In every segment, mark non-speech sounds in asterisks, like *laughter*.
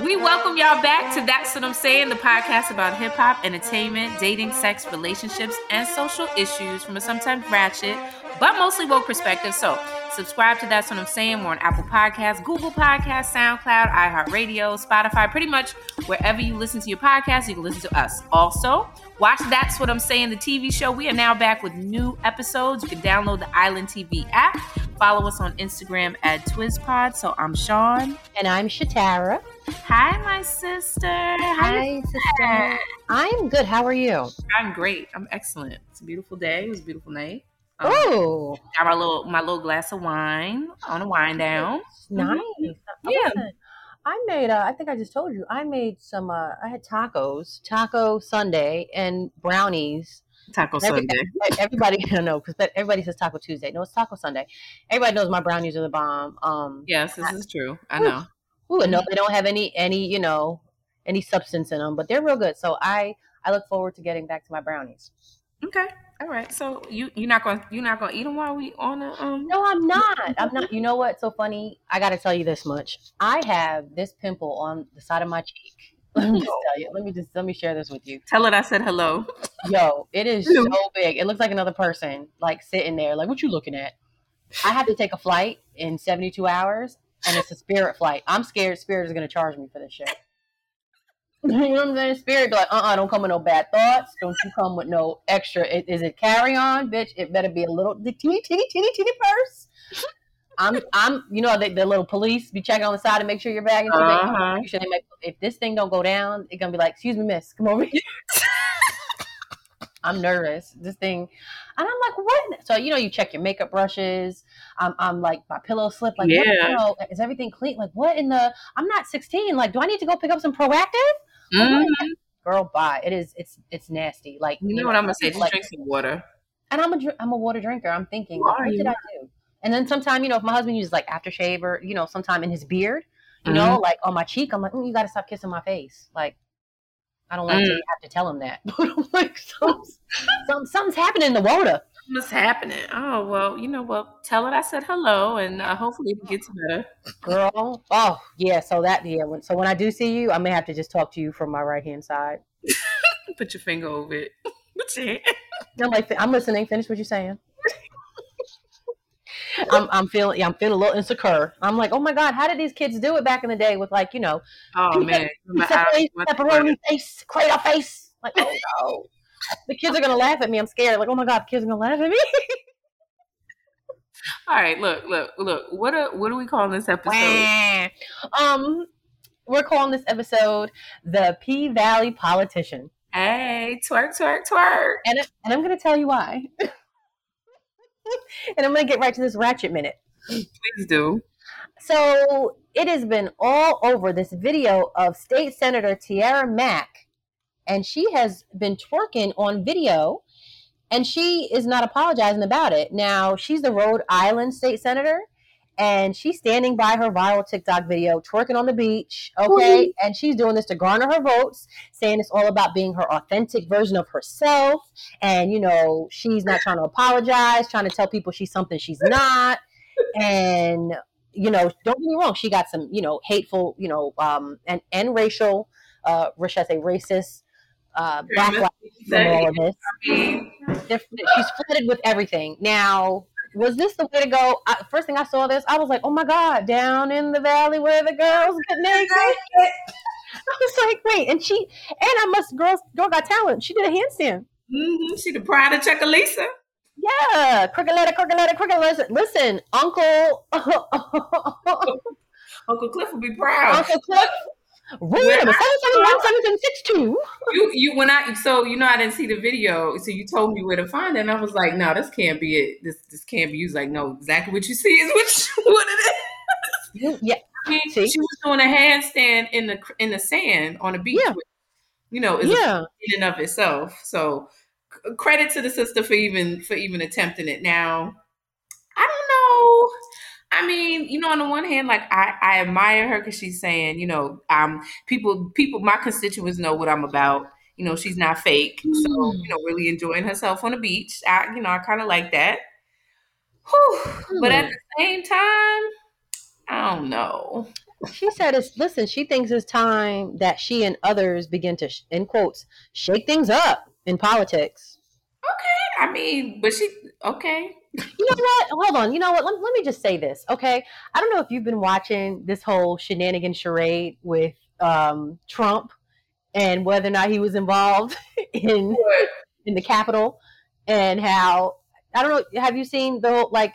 We welcome y'all back to That's What I'm Saying, the podcast about hip hop, entertainment, dating, sex, relationships, and social issues from a sometimes ratchet, but mostly woke perspective. So, subscribe to That's What I'm Saying. We're on Apple Podcasts, Google Podcasts, SoundCloud, iHeartRadio, Spotify, pretty much wherever you listen to your podcast, you can listen to us. Also, watch That's What I'm Saying, the TV show. We are now back with new episodes. You can download the Island TV app. Follow us on Instagram at TwizPod. So I'm Sean. And I'm Shatara. Hi, my sister. How Hi, sister. I'm good. How are you? I'm great. I'm excellent. It's a beautiful day. It was a beautiful night. Um, Oh, got my little my little glass of wine on a wine down. nice. Yeah. I made. Uh, I think I just told you. I made some. Uh, I had tacos, taco Sunday, and brownies. Taco Every- Sunday. Everybody, *laughs* I don't know because everybody says Taco Tuesday. No, it's Taco Sunday. Everybody knows my brownies are the bomb. Um, Yes, this is true. I know. Ooh, and no, they don't have any any you know any substance in them, but they're real good. So I I look forward to getting back to my brownies. Okay. All right. So you you're not gonna you're not gonna eat them while we on the um. No, I'm not. I'm not. You know what's so funny? I got to tell you this much. I have this pimple on the side of my cheek. *laughs* Let me just tell you. Let me just let me share this with you. Tell it I said hello. Yo, it is *laughs* so big. It looks like another person, like sitting there. Like, what you looking at? I have to take a flight in 72 hours, and it's a Spirit flight. I'm scared Spirit is going to charge me for this shit. *laughs* You know what I'm saying? Spirit be like, uh, uh-uh, don't come with no bad thoughts. Don't you come with no extra. Is, is it carry on, bitch? It better be a little the teeny, teeny, teeny, teeny purse. I'm, I'm, you know, the, the little police be checking on the side to make sure your bag is Uh-huh. sure they make. If this thing don't go down, it's gonna be like, excuse me, miss, come over here. *laughs* I'm nervous. This thing, and I'm like, what? So you know, you check your makeup brushes. I'm, I'm like, my pillow slip. Like, what, Yeah. you is everything clean? Like, what in the? I'm not 16. Like, do I need to go pick up some Proactiv? Mhm. Girl, bye. It is. It's it's nasty. Like, You know what I'm gonna say? Just like, drink some water. and I'm a I'm a water drinker. I'm thinking, You are, what did I do? And then sometimes, you know, if my husband uses like aftershave or you know, sometime in his beard, you know, Mm-hmm. like on my cheek, I'm like, mm, you got to stop kissing my face. Like, I don't like Mm. to have to tell him that, *laughs* but I'm like, some, some, something's happening in the water. What's happening? Oh well, you know well, Tell it I said hello, and uh, hopefully it gets better. Girl, oh yeah. So that yeah. When, so when I do see you, I may have to just talk to you from my right hand side. *laughs* Put your finger over it. *laughs* I'm like, I'm listening. Finish what you're saying. I'm, I'm feeling, yeah, I'm feeling a little insecure. I'm like, oh my god, how did these kids do it back in the day with like, you know, Oh man, pizza face, pepperoni face, crater face? Like, *laughs* oh no, *laughs* the kids are gonna laugh at me. I'm scared. Like, oh my god, the kids are gonna laugh at me. *laughs* All right, look, look, look. What are what are we calling this episode? um, we're calling this episode the P Valley politician, Hey, twerk, twerk, twerk. and and I'm gonna tell you why. *laughs* and I'm gonna get right to this ratchet minute. Please do. So it has been all over this video of State Senator Tiara Mack, and she has been twerking on video, and she is not apologizing about it. Now she's the Rhode Island State Senator, and she's standing by her viral TikTok video, twerking on the beach. Okay, and she's doing this to garner her votes, saying it's all about being her authentic version of herself, and you know she's not trying to apologize, trying to tell people she's something she's *laughs* not, and you know, don't get me wrong, she got some, you know, hateful, you know, um, and and racial, uh, or should I say, racist, uh, backlash from all of this. She's flooded with everything. Now, was this the way to go? I, first thing I saw this, I was like, oh my god, down in the valley where the girls get naked. *laughs* I was like, wait, and she, and I must, girls, girl got talent. She did a handstand. Mm-hmm. She the pride of Chucalissa. Yeah, crooked letter, crooked letter, crooked letter. Listen, Uncle, *laughs* Uncle Cliff will be proud. Uncle Cliff, number seven seven one seven seven six two. *laughs* You you when I so you know I didn't see the video, so you told me where to find it, and I was like, no, this can't be it. This this can't be. You like, no, exactly what you see is what *laughs* what it is. Yeah, *laughs* I mean, she was doing a handstand in the in the sand on the beach. Yeah. Which, you know, is yeah. in and of itself. So c- credit to the sister for even for even attempting it. Now, I don't know. I mean, you know, on the one hand, like I, I admire her because she's saying, you know, um, people, people, my constituents know what I'm about. You know, she's not fake, so Mm. you know, really enjoying herself on the beach. I, you know, I kind of like that. Whew. But at the same time, I don't know. She said, "It's listen." She thinks it's time that she and others begin to, sh- in quotes, shake things up in politics. Okay, I mean, but she okay. You know what? Hold on. You know what? Let, let me just say this, okay? I don't know if you've been watching this whole shenanigan charade with um, Trump and whether or not he was involved *laughs* in in the Capitol and how I don't know. Have you seen the whole like?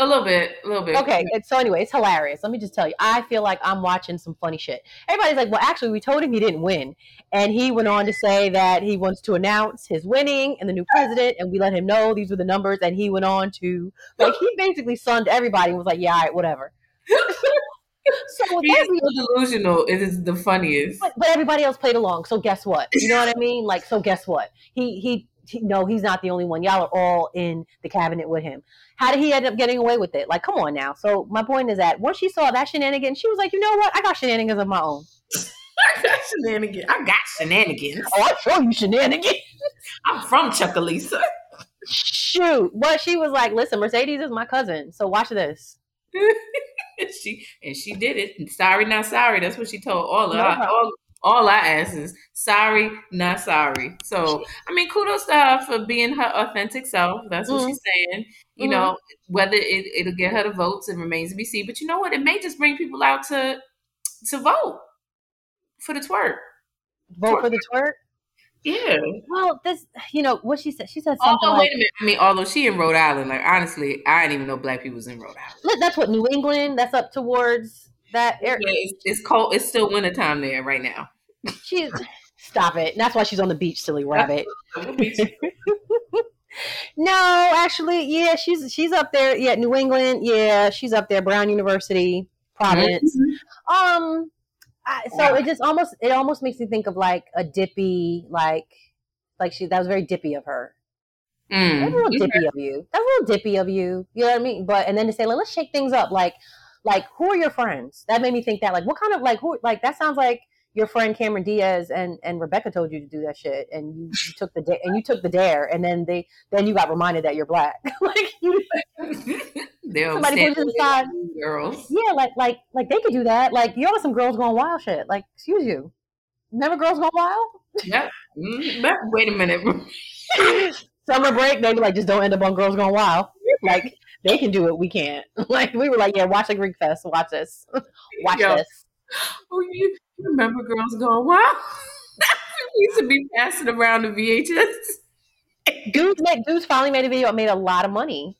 A little bit, a little bit. Okay, so anyway, it's hilarious. Let me just tell you, I feel like I'm watching some funny shit. Everybody's like, "Well, actually, we told him he didn't win," and he went on to say that he wants to announce his winning and the new president, and we let him know these were the numbers, and he went on to like he basically sunned everybody and was like, "Yeah, all right, whatever." *laughs* so *laughs* so delusional. It is the funniest. but, but everybody else played along. So guess what? You know what I mean? Like, so guess what? He he. He no, he's not the only one. Y'all are all in the cabinet with him. How did he end up getting away with it? Like, come on now. So my point is that once she saw that shenanigan, she was like, you know what? I got shenanigans of my own. *laughs* I got shenanigans. I got shenanigans. Oh, I'll show you shenanigans. I'm from Chucalissa. Shoot. But she was like, listen, Mercedes is my cousin. So watch this. *laughs* she and she did it. Sorry, not sorry. That's what she told all of No all, all our asses. Sorry, not sorry. So I mean, kudos to her for being her authentic self. That's what Mhm. she's saying. You Mhm. know, whether it, it'll get her the votes, it remains to be seen. But you know what? It may just bring people out to to vote for the twerk. Vote for the twerk. Yeah. Well, this, you know, what she said. She said something Although, like, wait a minute. I mean, although she in Rhode Island, like honestly, I didn't even know black people was in Rhode Island. look, that's what New England, that's up towards that Yeah, area. it's, it's cold. It's still wintertime there right now. She's, *laughs* stop it. And That's why she's on the beach, silly rabbit. *laughs* No, actually, yeah, she's she's up there. Yeah, New England. Yeah, she's up there. Brown University, Providence. Um, I, so it just almost it almost makes me think of like a dippy, like like she that was very dippy of her. Mm. That's a little dippy of you. That's a little dippy of you. You know what I mean? But and then to say like let's shake things up. Like like who are your friends? That made me think that like what kind of like who like that sounds like your friend Cameron Diaz and and Rebecca told you to do that shit and you, you took the da- and you took the dare and then they then you got reminded that you're black. *laughs* like you *laughs* Somebody put you to the with side. girls. yeah like like like they could do that. Like you're on some girls going wild shit. Like excuse you. Remember girls going wild? Yep. Mm, but wait a minute. *laughs* Summer break, they were like, just don't end up on Girls Gone Wild. Like, they can do it, we can't. *laughs* Like, we were like, yeah, watch the Greek Fest, watch this, *laughs* watch Yo. this. *gasps* Oh, you, you remember girls going wow? *laughs* we used to be passing around the VHS. Dudes, made, dudes finally made a video, it made a lot of money.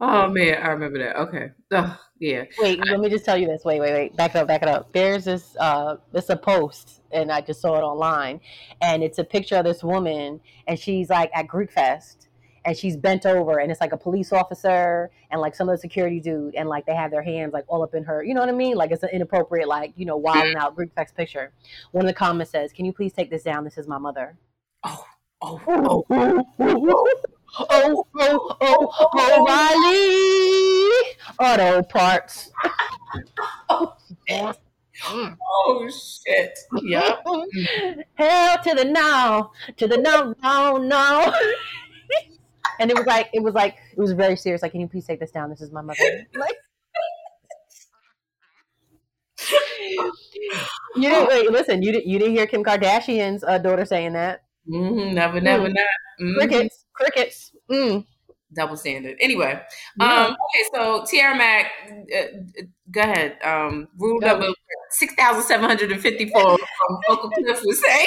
Oh man, I remember that. Okay. Ugh, yeah. Wait, let me just tell you this. Wait, wait, wait. Back it up, back it up. There's this, uh, it's a post, and I just saw it online, and it's a picture of this woman, and she's like at Greek Fest, and she's bent over, and it's like a police officer and like some of the security dude, and like they have their hands like all up in her, you know what I mean? Like it's an inappropriate, like you know, wilding out Greek Fest picture. One of the comments says, "Can you please take this down? This is my mother." Oh, oh, Oh, oh. oh, oh, oh, Auto Parts. Oh, Mm. oh Molly. Oh parts. Oh shit. Yeah. *laughs* Hell to the no, to the no, no, no. *laughs* and it was like, it was like, it was very serious. Like, can you please take this down? This is my mother. Like, you didn't wait. Listen, you didn't. You didn't hear Kim Kardashian's uh, daughter saying that. hmm Never, never, not. Mhm. Crickets, crickets. Mm. Double standard. Anyway, Yeah. um, okay, so Tiara Mack, uh, go ahead. Um, rule Go. number six thousand seven hundred and fifty-four from Uncle Cliff was saying,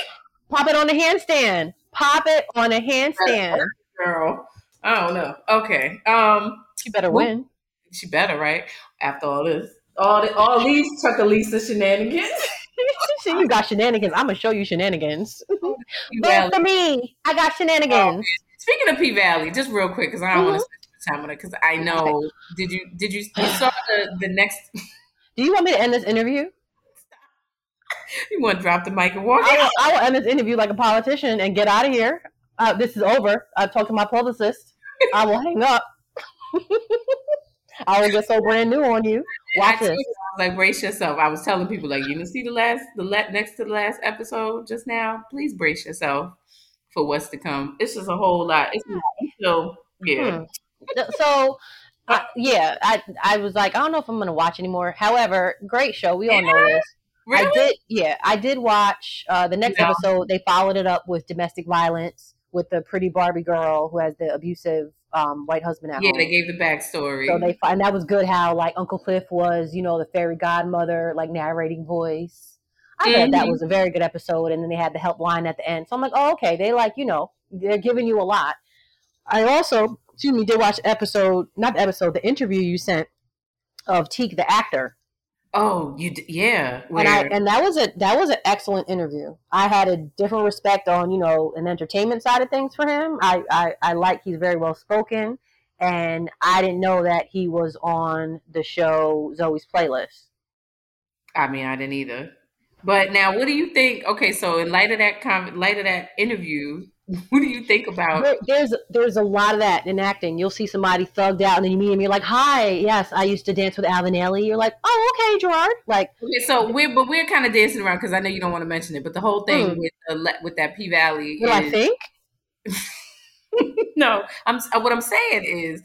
Pop it on the handstand. Pop it on a handstand. "Girl, I don't know." Okay, um, You better win. she better right after all this, all the, all these Chucalissa shenanigans. *laughs* *laughs* You got shenanigans. I'm gonna show you shenanigans. *laughs* Vote for me. I got shenanigans. Speaking of P Valley, just real quick because I don't want to Mm-hmm. spend time on it because I know. Did you did you you saw the the next? Do you want me to end this interview? You want to drop the mic and walk I will, I will end this interview like a politician and get out of here. Uh, this is over. I've talked to my publicist. I will hang up. I will get so brand new on you. Watch this. I was like, brace yourself. I was telling people like, you didn't see the last, the le- next to the last episode just now. Please brace yourself for what's to come. It's just a whole lot. It's so yeah. Hmm. So, I, yeah, I I was like, I don't know if I'm gonna watch anymore. However, great show. We all know this. Really? I did, yeah, I did watch uh, the next No. episode. They followed it up with domestic violence with the pretty Barbie girl who has the abusive um, white husband at Yeah, home. they gave the backstory. so they and that was good. How like Uncle Cliff was, you know, the fairy godmother, like narrating voice. I thought that Mhm. was a very good episode, and then they had the helpline at the end. So I'm like, oh, okay, they like, you know, they're giving you a lot. I also, excuse me, did watch episode, not the episode, the interview you sent of Teak the actor. Oh, you d- yeah. And I and that was a that was an excellent interview. I had a different respect on you know an entertainment side of things for him. I I, I like he's very well spoken, and I didn't know that he was on the show Zoe's Playlist. I mean, I didn't either. But now, what do you think? Okay, so in light of that comment, light of that interview, *laughs* what do you think about? There, there's there's a lot of that in acting. You'll see somebody thugged out, and then you meet him. You're like, "Hi, yes, I used to dance with Alvin Ailey." You're like, "Oh, okay, Gerard." Like, Okay, so we're but we're kind of dancing around because I know you don't want to mention it, but the whole thing Mm. with the, with that P Valley. what do I think? *laughs* no, I'm what I'm saying is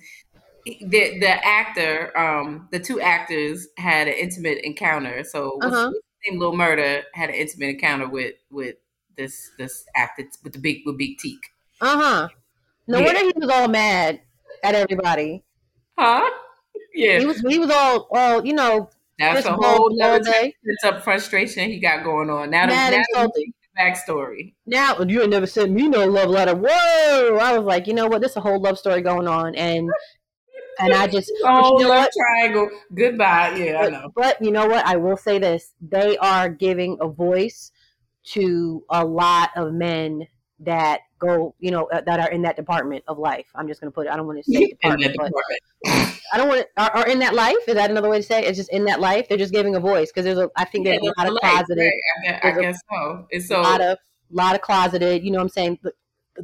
the the actor, um, the two actors had an intimate encounter. So Uh-huh. name? Lil Murder had an intimate encounter with with this this actor with the big with Big Teak. Uh huh. No Yeah. wonder he was all mad at everybody. Huh? Yeah, He was he was all well, you know, that's a whole all other sense of frustration he got going on. Now, the, Mad now and the salty. backstory. now you ain't never sent me no love letter. Whoa! I was like, you know what? There's a whole love story going on, and and I just, *laughs* Oh, you know love what? triangle. Goodbye. Yeah, I know. but you know what? I will say this: they are giving a voice to a lot of men that go, you know, uh, that are in that department of life. I'm just going to put it. I don't want to say *laughs* department, but department. I don't want to. Are, are in that life? Is that another way to say? it? It's just in that life. They're just giving a voice because there's a. I think there's a lot of light, closeted. right. I, guess, I there's a- so. It's a lot of lot of closeted. You know what I'm saying?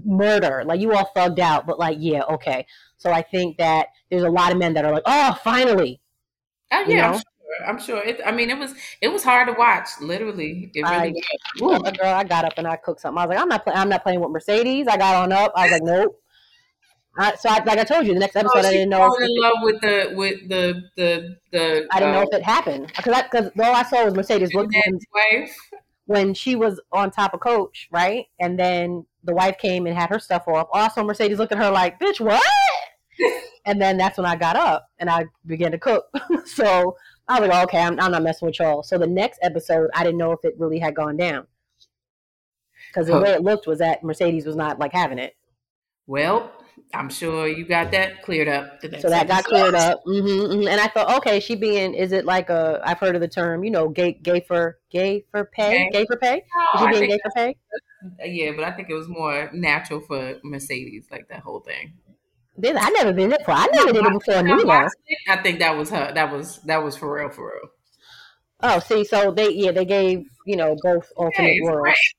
Murder, like you all thugged out, but like yeah, okay. So I think that there's a lot of men that are like, oh, finally. Oh you yeah, know? I'm sure. It, I mean, it was it was hard to watch. Literally, it I- really was. Ooh, girl, I got up and I cooked something. I was like, I'm not, play- I'm not playing with Mercedes. I got on up. I was like, nope. I, so I, like I told you, the next Oh, episode, I didn't know. in love with the with the the the. I didn't know uh, if it happened because because all I saw was Mercedes look when, Dad's wife. when she was on top of Coach, right? And then the wife came and had her stuff off. Also, Mercedes looked at her like, "Bitch, what?" *laughs* and then that's when I got up and I began to cook. *laughs* so I was like, "Okay, I'm, I'm not messing with y'all." So the next episode, I didn't know if it really had gone down because the Huh. way it looked was that Mercedes was not like having it. Well, I'm sure you got that cleared up. So that got cleared up, hmm hmm and I thought, okay, she being is it like a? I've heard of the term, you know, gay, gay for gay for pay, Okay. gay for pay. Is Oh, she being gay for pay? yeah, but I think it was more natural for Mercedes, like that whole thing. This- I never been it before. I never did it before. *laughs* I Neither. I think that was her. That was that was for real, for real. Oh, see, so they yeah they gave you know both alternate Yes, worlds,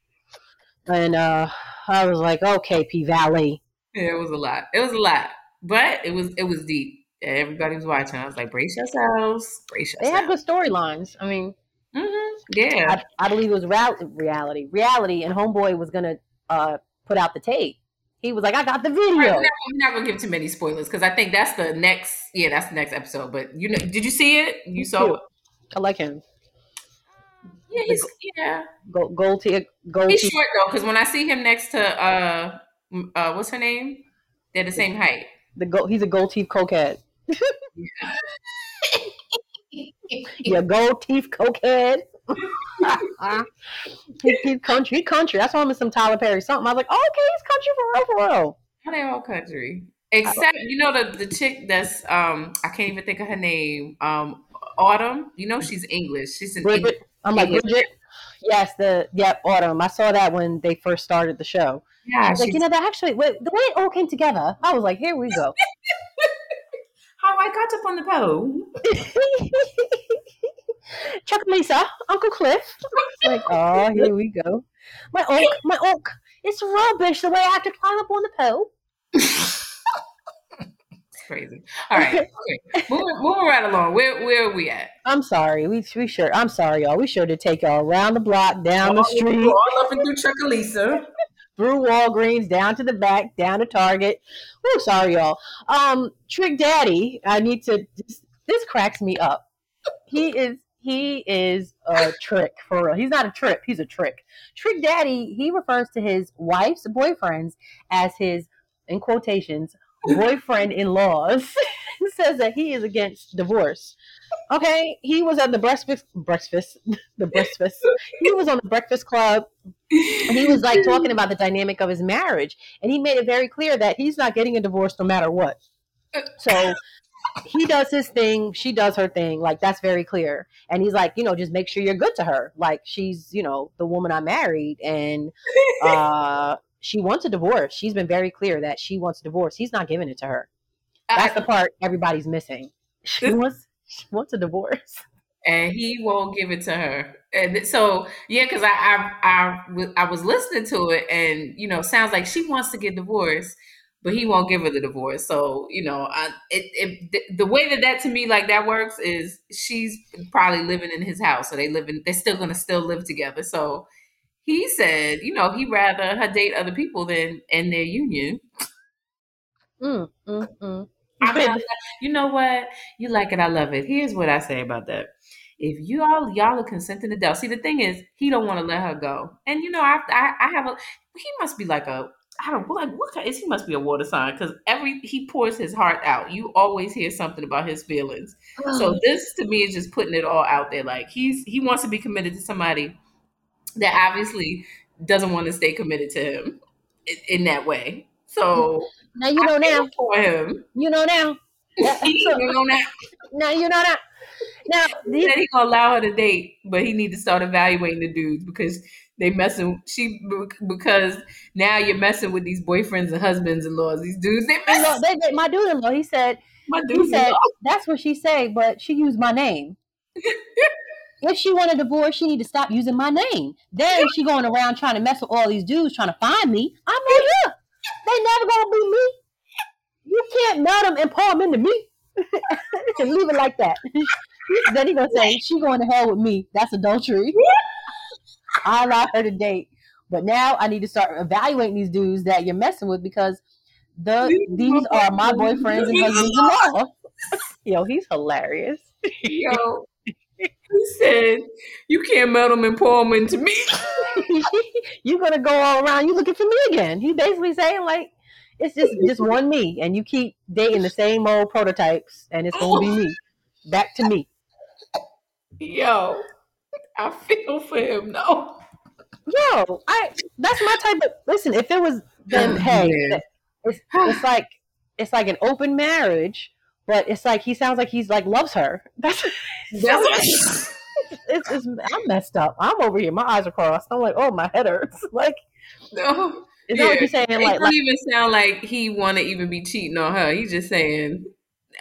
and uh I was like, okay, P Valley. Yeah, it was a lot. It was a lot, but it was it was deep. Everybody was watching. I was like, brace yourselves, brace yourselves. They yourselves. good storylines. I mean, hmm Yeah, I, I believe it was real, reality, reality, and Homeboy was gonna uh put out the tape. He was like, I got the we're, video. not, we're not gonna give too many spoilers because I think that's the next. Yeah, that's the next episode. But you know, did you see it? You saw cute. it? I like him. Yeah, he's yeah. Gold, gold teeth, gold He's short though, because when I see him next to uh, uh, what's her name? They're the same height. The gold, he's a gold teeth cokehead. Yeah, *laughs* gold teeth cokehead. *laughs* he, he's country. He country. I saw him in some Tyler Perry something. I was like, oh, okay, he's country for real, for real. How they all country? Except you know the the chick that's um I can't even think of her name. Um, Autumn. You know she's English. She's an English. I'm like English. Bridget. Yes, the yep, Autumn. I saw that when they first started the show. Yeah, like, you know, that actually wait, the way it all came together. I was like, here we go. *laughs* how I got up on the pole. *laughs* Chucalissa, Uncle Cliff. like, *laughs* oh, here we go. My oak, my oak. It's rubbish the way I have to climb up on the pole. It's crazy. All right, *laughs* okay. moving, moving right along. Where where are we at? I'm sorry. We we sure. I'm sorry, y'all. We sure did take y'all around the block, down the street, all up and through Chucalissa. *laughs* through Walgreens, down to the back, down to Target. Oh, sorry, y'all. Um, Trick Daddy, I need to. This, this cracks me up. He is he is a trick for real. He's not a trip. He's a trick. Trick Daddy. He refers to his wife's boyfriends as his, in quotations, boyfriend-in-laws. *laughs* says that he is against divorce. Okay, he was at the breakfast breakfast the breakfast. He was on the Breakfast Club. And he was like talking about the dynamic of his marriage, and he made it very clear that he's not getting a divorce no matter what. So he does his thing, she does her thing. Like that's very clear. And he's like, you know, just make sure you're good to her. Like she's, you know, the woman I married, and *laughs* uh, she wants a divorce. She's been very clear that she wants a divorce. He's not giving it to her. That's the part everybody's missing. She wants she wants a divorce. And he won't give it to her. And so yeah, because I, I I I was listening to it, and you know, sounds like she wants to get divorced, but he won't give her the divorce. So you know, I, it, it the way that that to me like that works is she's probably living in his house, so they live in they're still gonna still live together. So he said, you know, he'd rather her date other people than in their union. Mm, mm, mm. I mean, you know what? You like it, I love it. Here's what I say about that. If you all y'all are consenting to death, see the thing is, he don't want to let her go, and you know, I I, I have a he must be like a I don't like what kind is he must be a water sign because every he pours his heart out. You always hear something about his feelings. so this to me is just putting it all out there. Like he's he wants to be committed to somebody that obviously doesn't want to stay committed to him in, in that way. So now you know now for him. You know now. *laughs* so, know now. Now you know now. Now he said he gonna allow her to date, but he need to start evaluating the dudes because they messing she because now you're messing with these boyfriends and husbands in laws. These dudes they mess. They, they, my dude in law. He said. My dude he said that's what she say, but she used my name. *laughs* if she want a divorce, she need to stop using my name. Then she going around trying to mess with all these dudes trying to find me. I'm like, yeah, they never gonna be me. You can't melt them and pour them into me. and *laughs* leave it like that. *laughs* then he gonna say she going to hell with me. That's adultery. I allow her to date, but now I need to start evaluating these dudes that you're messing with because the these are my boyfriends and husbands-in-law. *laughs* Yo, he's hilarious. Yo, he said, "You can't melt them and pour them into me. *laughs* You're gonna go all around. You looking for me again." He basically saying like, "It's just just one me, and you keep dating the same old prototypes, and it's gonna be oh. me, back to me." Yo, I feel for him though. Yo, I that's my type of listen. If it was then, oh, hey, it's it's like it's like an open marriage but it's like he sounds like he's like loves her. That's, that's *laughs* it's, it's, I'm messed up. I'm over here. My eyes are crossed. I'm like, oh, my head hurts. *laughs* Like, no. Is yeah. that what you're saying? It like, don't like, even sound like he want to even be cheating on her. He's just saying,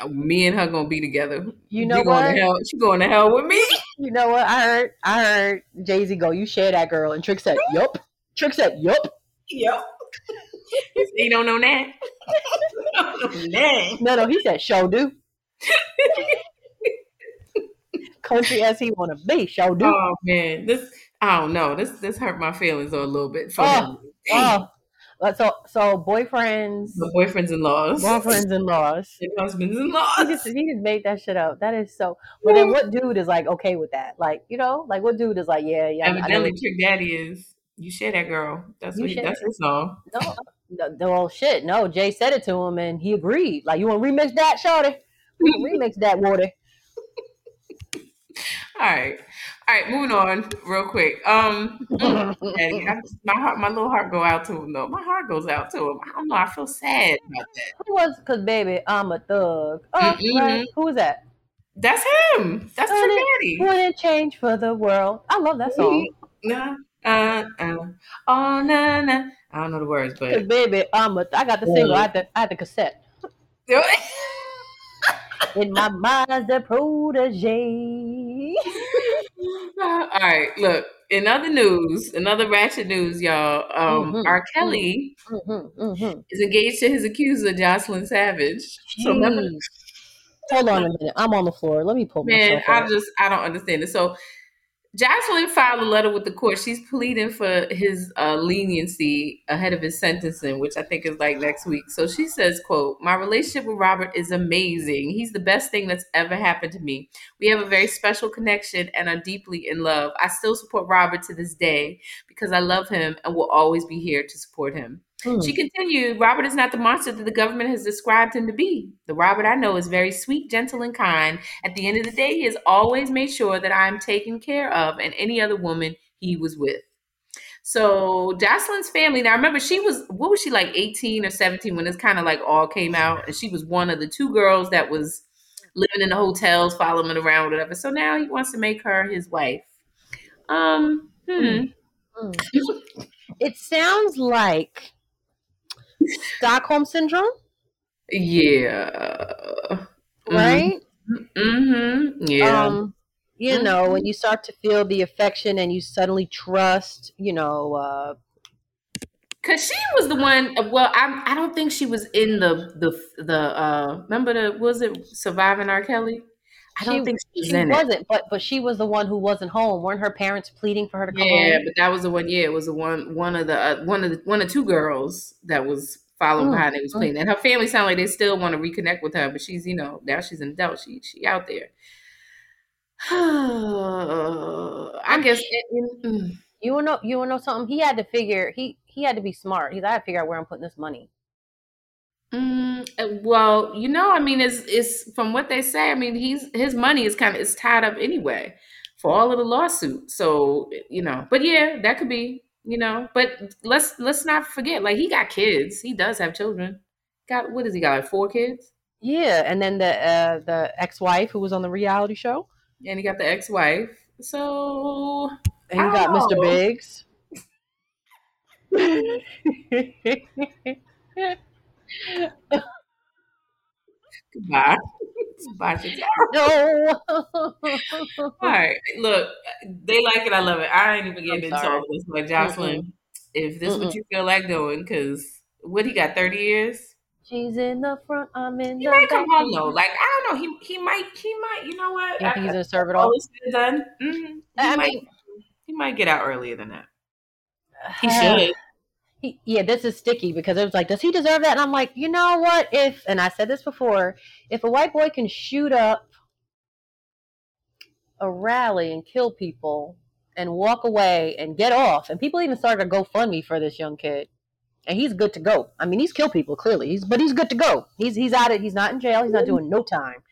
me and her gonna be together. You know you what? Going to hell. She going to hell with me. You know what? I heard. I heard Jay Z go. You share that girl, and Trick said, "Yup." Trick said, "Yup." Yup. he don't know that. *laughs* no, no, he said show do. Country as he want to be, show do. Oh man, this I don't know. This this hurt my feelings a little bit. For oh, oh. So so boyfriends, the boyfriends in laws, boyfriends in laws, *laughs* husbands in laws. He just, he just made that shit up. That is so. But then what dude is like okay with that? Like you know, like what dude is like yeah yeah. Evidently, Trick Daddy is. You share that girl. That's you what he, that's his song. No, no, no, oh, shit. No, Jay said it to him and he agreed. Like, you want to remix that, Shorty? remix that, water. *laughs* All right, all right. Moving on, real quick. Um, *laughs* I, my heart, my little heart go out to him though. My heart goes out to him. I don't know. I feel sad about that. Who was? Cause baby, I'm a thug. Oh, mm-hmm. right. Who was that? That's him. That's Daddy. Wouldn't change for the world. I love that song. Nah, uh, uh, oh na na. I don't know the words, but Cause baby, I'm a, I got the single. I had the, I had the cassette. *laughs* In my mind, the protege. *laughs* All right, look. In other news, another ratchet news, y'all. Um, mm-hmm, R. Kelly mm-hmm, mm-hmm. is engaged to his accuser, Jocelyn Savage. So hold on a minute. I'm on the floor. Let me pull. Man, I just I don't understand it. So Jocelyn filed a letter with the court. She's pleading for his uh, leniency ahead of his sentencing, which I think is like next week. So she says, "quote My relationship with Robert is amazing. He's the best thing that's ever happened to me. We have a very special connection and are deeply in love. I still support Robert to this day because I love him and will always be here to support him." Hmm. She continued, Robert is not the monster that the government has described him to be. The Robert I know is very sweet, gentle, and kind. At the end of the day, he has always made sure that I'm taken care of and any other woman he was with. So Jocelyn's family, now remember she was what was she like 18 or 17 when this kind of like all came out, and she was one of the two girls that was living in the hotels, following around, whatever. So now he wants to make her his wife. Um, hmm. hmm. it sounds like Stockholm syndrome? Yeah. Right? Mm-hmm. Yeah. Um, you mm-hmm. know, when you start to feel the affection and you suddenly trust, you know, uh, Cause she was the one. Well, I I don't think she was in the the the. uh Remember the was it surviving R. Kelly? I don't she, think she, was she wasn't, it. but but she was the one who wasn't home. weren't her parents pleading for her to come yeah, home? but that was the one. Yeah, it was the one. One of the uh, one of the one of two girls that was following mm. behind. It was pleading, and her family sound like they still want to reconnect with her, but she's you know now she's an adult. She she out there. *sighs* I guess. It, mm. You wanna know? You wanna know something? He had to figure. He he had to be smart. He's I had to figure out where I'm putting this money. Mm, uh, well, you know, I mean, it's it's from what they say. I mean, he's his money is kind of is tied up anyway for all of the lawsuits. So you know, but yeah, that could be you know. But let's let's not forget, like he got kids. He does have children. Got what does he got? Like four kids. Yeah, and then the uh, the ex wife who was on the reality show. And he got the ex wife. So and he got. Mr. Biggs. *laughs* *laughs* Goodbye. Goodbye. No. all right. Look, they like it. I love it. I ain't even getting into all this. But Jocelyn, mm if this is what you feel like doing, because what he got, 30 years? She's in the front. I'm in he the might come home though. Like I don't know. He he might he might. You know what? You think he's gonna serve it all? All done. Mm-hmm. He I might. Mean, he might get out earlier than that. He *sighs* should he, yeah, this is sticky because it was like, does he deserve that? And I'm like, you know what? If, and I said this before, if a white boy can shoot up a rally and kill people and walk away and get off, and people even started a GoFundMe for this young kid, and he's good to go. I mean, he's killed people clearly, he's but he's good to go. He's he's out of he's not in jail. He's not doing no time.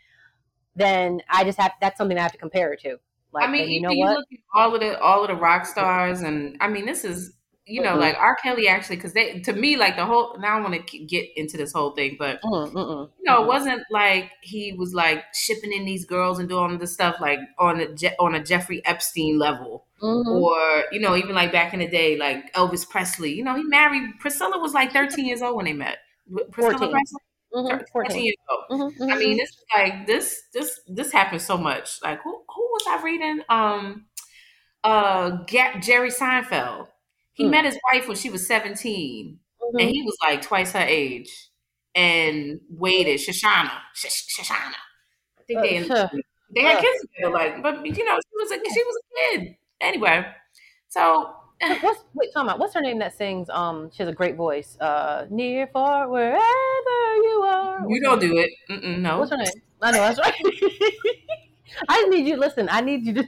Then I just have that's something I have to compare it to. Like, I mean, you know you what? all of the all of the rock stars, and I mean, this is you know, mm-hmm. like R. Kelly actually, because they to me like the whole. Now I want to get into this whole thing, but mm-hmm. you know, it wasn't like he was like shipping in these girls and doing the stuff like on a Je- on a Jeffrey Epstein level, mm-hmm. or you know, even like back in the day, like Elvis Presley. You know, he married Priscilla was like thirteen years old when they met. Priscilla 14. Presley. Mm-hmm. 14 years old. Mm-hmm. I mean, it's like this, this, this happens so much. Like, who, who was I reading? Um, uh, Jerry Seinfeld he mm. met his wife when she was 17, mm-hmm. and he was like twice her age, and waited. Shoshana, Shoshana. I think they uh, they had uh, kids together. Like, but you know, she was a she was a kid anyway. So *sighs* what's wait, talking about what's her name that sings? Um, she has a great voice. Uh, near, far, wherever you are. You don't do it. Mm-mm, no. What's her name? I know that's right. *laughs* I need you. Listen, I need you to.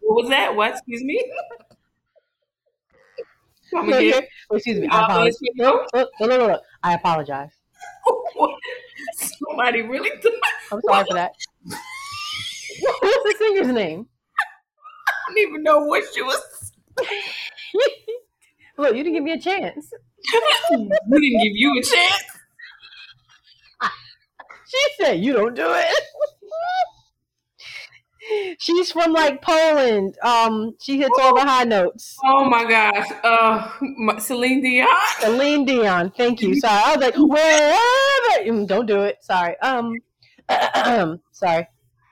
what was that? What? Excuse me. *laughs* *laughs* Excuse me. I apologize. No, no, no, no, I apologize. *laughs* Somebody really. I'm sorry for that. What's the singer's name? I don't even know what she was. *laughs* Look, you didn't give me a chance. we didn't give you a chance. she said, "You don't do it." She's from like Poland. Um, she hits all the high notes. Oh my gosh. Uh, Celine Dion. Celine Dion. Thank you. Sorry. I was like, wherever. Mm, don't do it. Sorry. Um, *clears throat* sorry.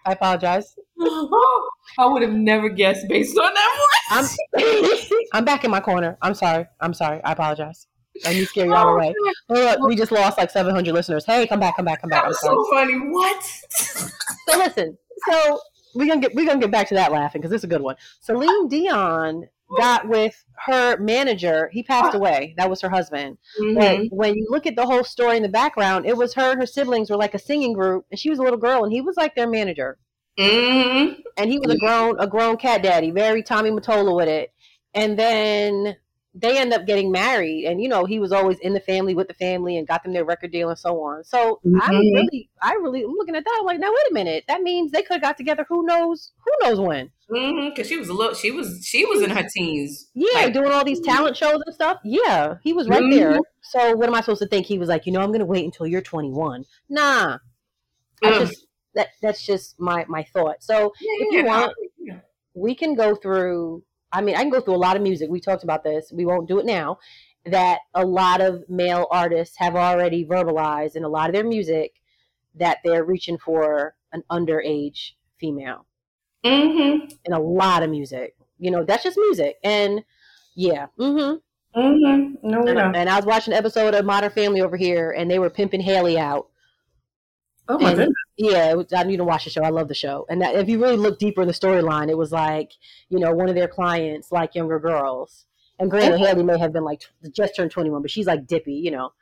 I apologize. *laughs* I would have never guessed based on that voice. I'm, *laughs* I'm back in my corner. I'm sorry. I'm sorry. I apologize. I need to scare you all away. Oh, look, we just lost like 700 listeners. Hey, come back, come back, come back. That was so funny. What? so listen. So we're gonna get we're gonna get back to that laughing because this is a good one. Celine Dion got with her manager. He passed away. That was her husband. Mhm. When you look at the whole story in the background, it was her and her siblings were like a singing group, and she was a little girl, and he was like their manager. Mhm. and he was a grown a grown cat daddy, very Tommy Mottola with it. And then they end up getting married, and you know he was always in the family with the family and got them their record deal and so on. So I'm Mhm. really, I really, I'm looking at that. I'm like, now wait a minute, that means they could have got together. Who knows? Who knows when? Mhm. Because she was a little. She was. She was in her teens. Yeah, Like- doing all these talent shows and stuff. Yeah, he was right Mhm. there. So what am I supposed to think? He was like, you know, I'm gonna wait until you're 21. Nah, I just that that's just my my thought. So if you want, we can go through i mean i can go through a lot of music we talked about this we won't do it now that a lot of male artists have already verbalized in a lot of their music that they're reaching for an underage female Mm-hmm. in a lot of music you know that's just music and yeah mm-hmm. Mm-hmm. No, and, no. and i was watching an episode of modern family over here and they were pimping haley out Oh my and- goodness. Yeah, was, I need to watch the show. I love the show. And that, if you really look deeper in the storyline, it was like, you know, one of their clients like younger girls. And granted, Okay. Haley may have been like t- just turned 21, but she's like dippy, you know.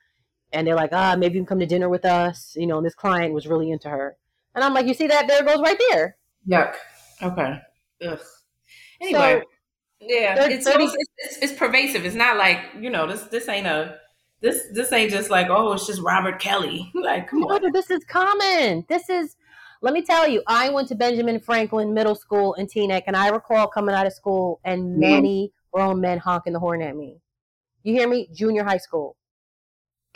And they're like, ah, maybe you can come to dinner with us. You know, and this client was really into her. And I'm like, you see that? There it goes right there. Yuck. Okay. Ugh. Anyway. yeah, it's, 30 it's, it's it's pervasive. It's not like you know this this ain't a this this ain't just like oh it's just Robert Kelly. *laughs* Like come on. this is common. This is, let me tell you, I went to Benjamin Franklin Middle School in Teaneck, and I recall coming out of school and many grown men honking the horn at me. You hear me? Junior high school.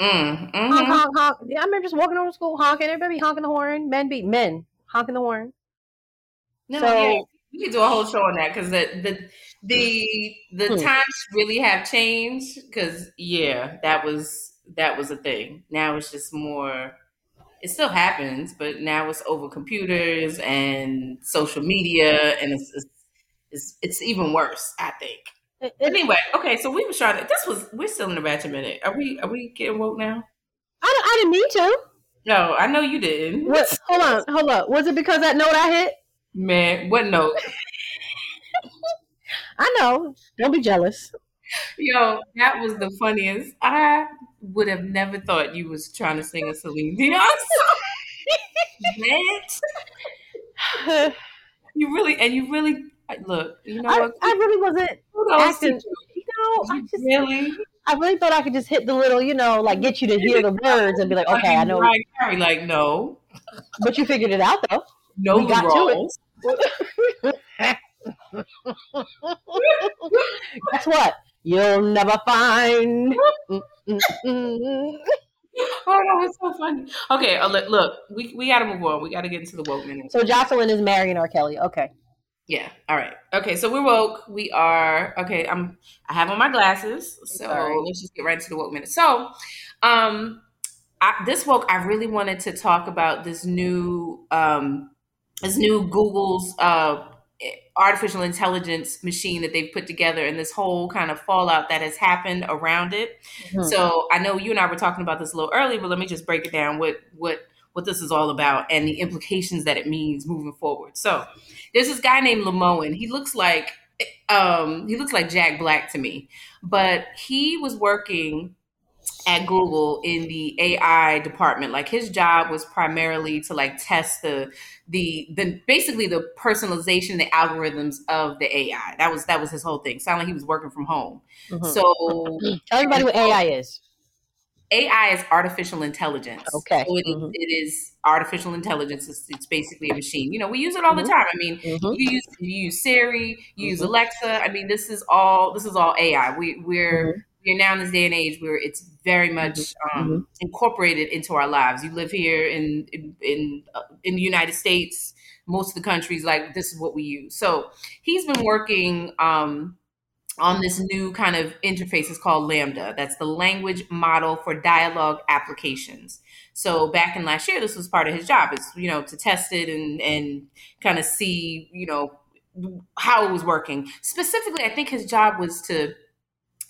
Mm, honk, honk, honk. Yeah, I remember just walking over to school honking. Everybody honking the horn. Men be men honking the horn. No, so yeah, we could do a whole show on that because the the the the Hmm. times really have changed. Because yeah, that was that was a thing. Now it's just more. It still happens, but now it's over computers and social media, and it's it's, it's, it's even worse. I think. It- it- anyway, okay, so we were trying to. This was we're still in the ratchet minute. Are we? Are we getting woke now? I, I didn't mean to. No, I know you didn't. What? Hold on, hold on. Was it because that note I hit? Man, what note? *laughs* I know. Don't be jealous. Yo, that was the funniest. I would have never thought you was trying to sing a Celine Dion *laughs* song. *sighs* You really and you really look. You know I, what? I really wasn't. Acting- you. You know, I just, really. I really thought I could just hit the little, you know, like get you to hear the words and be like, okay, I know. Like no, But you figured it out though. no We got to it. Guess what? You'll never find. *laughs* Oh, that was so funny. Okay, uh, look, look, we we got to move on. We got to get into the woke minute. So Jocelyn is marrying R. Kelly. Okay. Yeah. All right. Okay. So we're woke. We are okay. I'm. I have on my glasses. So let's just get right into the woke minute. So, um, I, this woke, I really wanted to talk about this new, um, this new Google's uh artificial intelligence machine that they've put together, and this whole kind of fallout that has happened around it. Mhm. So I know you and I were talking about this a little earlier, but let me just break it down. What what what this is all about and the implications that it means moving forward. So there's this guy named Lemoine. He looks like um, he looks like Jack Black to me, but he was working at Google in the AI department. Like his job was primarily to like test the the the basically the personalization, the algorithms of the AI. That was that was his whole thing. Sounded like he was working from home. Mhm. So *clears throat* Tell everybody what AI is. AI is artificial intelligence. Okay. So it, is- Mhm. it is artificial intelligence. It's, it's basically a machine. You know, we use it all Mhm. the time. I mean, Mhm. you use you use Siri, you use Mhm. Alexa. I mean, this is all this is all AI. We we're Mhm. we're now in this day and age where it's very much um, incorporated into our lives. You live here in in in, uh, in the United States. Most of the countries like this is what we use. So he's been working. Um, on this new kind of interface It's called LaMDA. That's the language model for dialogue applications. So back in last year, this was part of his job. It's you know to test it and and kind of see you know how it was working. Specifically, I think his job was to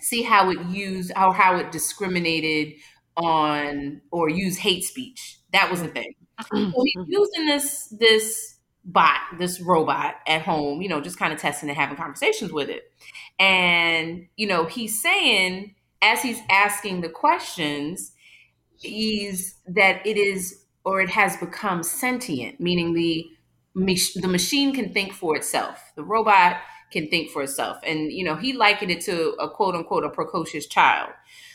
see how it used how how it discriminated on or used hate speech. That was the thing. Mm-hmm. So he's using this this bot, this robot at home, you know, just kind of testing and having conversations with it. And, you know, he's saying, as he's asking the questions, he's that it is or it has become sentient, meaning the the machine can think for itself. The robot can think for itself. And, you know, he likened it to a quote unquote a precocious child.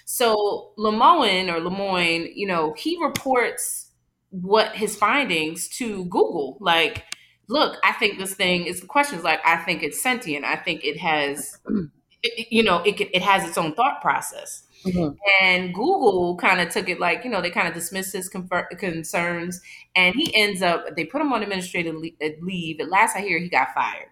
So Lemoine or Lemoine, you know, he reports what his findings to Google. Like, look, I think this thing is the question is like, I think it's sentient. I think it has, *clears throat* you know, it, it has its own thought process. Mm-hmm. And Google kind of took it like, you know, they kind of dismissed his confer- concerns. And he ends up, they put him on administrative leave. At last I hear, he got fired.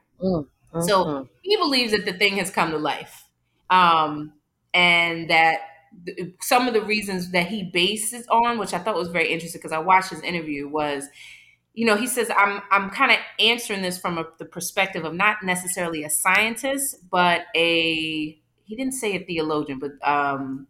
Mm-hmm. So he believes that the thing has come to life. Um, and that th- some of the reasons that he bases on, which I thought was very interesting because I watched his interview, was you know, he says I'm I'm kind of answering this from a, the perspective of not necessarily a scientist, but a he didn't say a theologian, but um,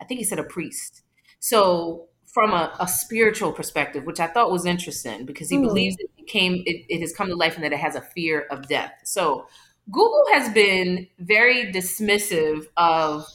I think he said a priest. So from a, a, spiritual perspective, which I thought was interesting because he mm. believes it came it, it has come to life and that it has a fear of death. So Google has been very dismissive of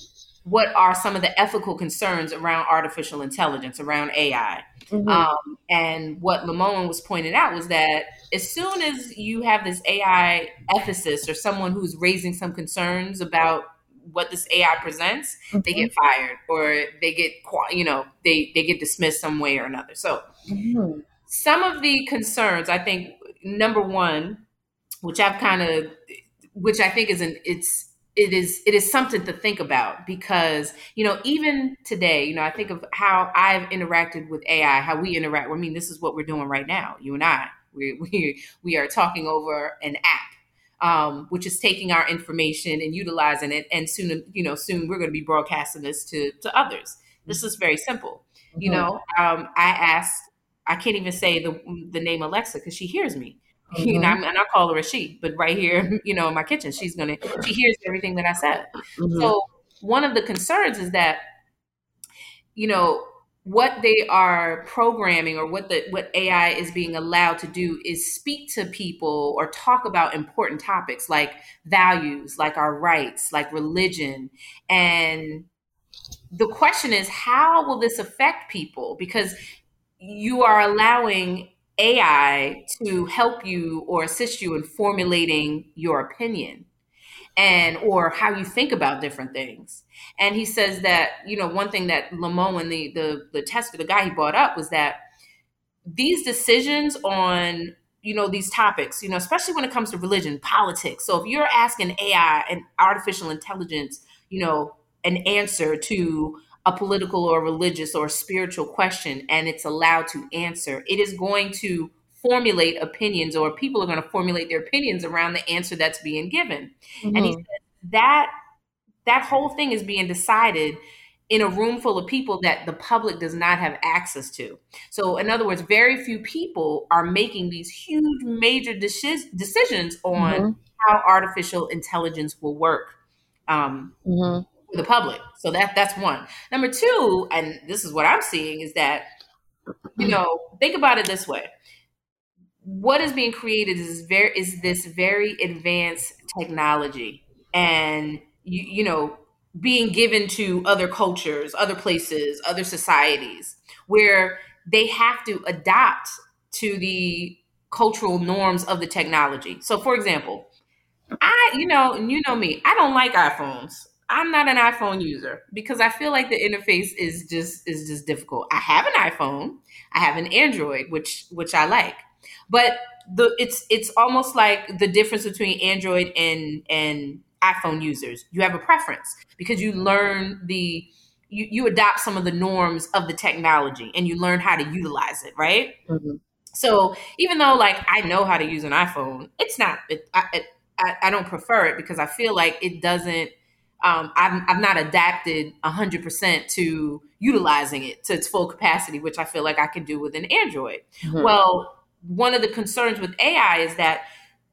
what are some of the ethical concerns around artificial intelligence, around AI. Mm-hmm. Um, and what Lemoine was pointing out was that as soon as you have this AI ethicist or someone who's raising some concerns about what this AI presents, mm-hmm. they get fired or they get, you know, they, they get dismissed some way or another. So mm-hmm. some of the concerns, I think, number one, which I've kind of, which I think is an, it's, it is it is something to think about because you know even today you know i think of how i've interacted with ai how we interact i mean this is what we're doing right now you and i we *laughs* we, we are talking over an app um, which is taking our information and utilizing it. And soon, you know, soon we're going to be broadcasting this to to others. This is very simple. Mm-hmm. You know, um, I asked, I can't even say the the name Alexa because she hears me. Mm-hmm. *laughs* You know, mm-hmm. and I call her a she, but right here, *laughs* you know, in my kitchen, she's gonna she hears everything that I said. Mm-hmm. So one of the concerns is that, you know, what they are programming or what the what AI is being allowed to do is speak to people or talk about important topics like values, like our rights, like religion. And the question is how will this affect people because you are allowing AI to help you or assist you in formulating your opinion and or how you think about different things. And he says that you know one thing that Lemoine, the the the tester, the guy he brought up, was that these decisions on you know these topics, you know, especially when it comes to religion, politics. So if you're asking AI and artificial intelligence, you know, an answer to a political or religious or spiritual question and it's allowed to answer, it is going to formulate opinions or people are going to formulate their opinions around the answer that's being given. Mm-hmm. And he mm-hmm. said that that whole thing is being decided in a room full of people that the public does not have access to. So, in other words, very few people are making these huge, major deci- decisions on mm-hmm. how artificial intelligence will work um, mm-hmm. for the public. So that that's one. Number two, and this is what I'm seeing is that you know think about it this way what is being created is very is this very advanced technology. And you, you know being given to other cultures other places other societies where they have to adapt to the cultural norms of the technology. So for example i you know and you know me i don't like iphones. I'm not an iphone user because i feel like the interface is just is just difficult. I have an iphone i have an android which which i like but the it's it's almost like the difference between Android and and iPhone users. You have a preference because you learn the you, you adopt some of the norms of the technology and you learn how to utilize it, right? Mm-hmm. So even though like I know how to use an iPhone, it's not it, I, I, I don't prefer it because I feel like it doesn't. Um, I've, I've not adapted hundred percent to utilizing it to its full capacity, which I feel like I can do with an Android. Mm-hmm. Well, one of the concerns with AI is that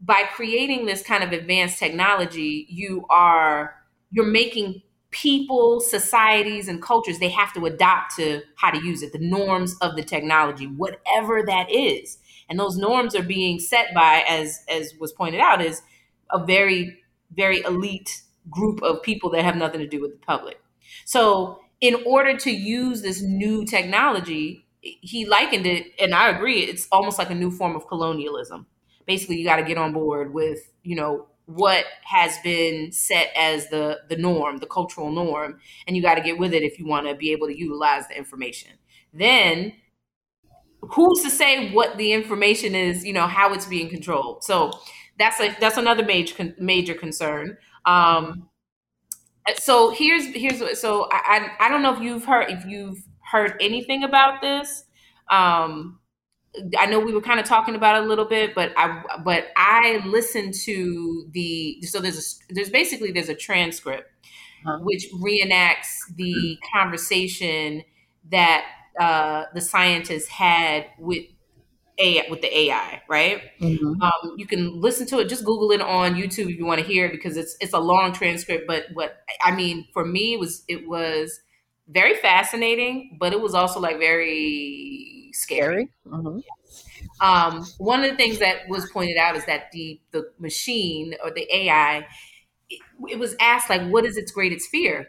by creating this kind of advanced technology, you are you're making people, societies, and cultures they have to adopt to how to use it, the norms of the technology, whatever that is. and those norms are being set by as as was pointed out is a very very elite group of people that have nothing to do with the public so in order to use this new technology he likened it and i agree it's almost like a new form of colonialism. Basically you got to get on board with you know what has been set as the the norm the cultural norm and you got to get with it if you want to be able to utilize the information. Then who's to say what the information is you know how it's being controlled? So that's a that's another major major concern. Um so here's here's so I, I i don't know if you've heard if you've heard anything about this um I know we were kind of talking about it a little bit, but I but I listened to the so there's a there's basically there's a transcript uh-huh. which reenacts the conversation that uh, the scientists had with a with the AI, right? Mm-hmm. Um, you can listen to it. Just Google it on YouTube if you want to hear it because it's it's a long transcript. But what I mean for me was it was very fascinating, but it was also like very scary. Mm-hmm. Um, one of the things that was pointed out is that the the machine or the AI, it, it was asked like, what is its greatest fear?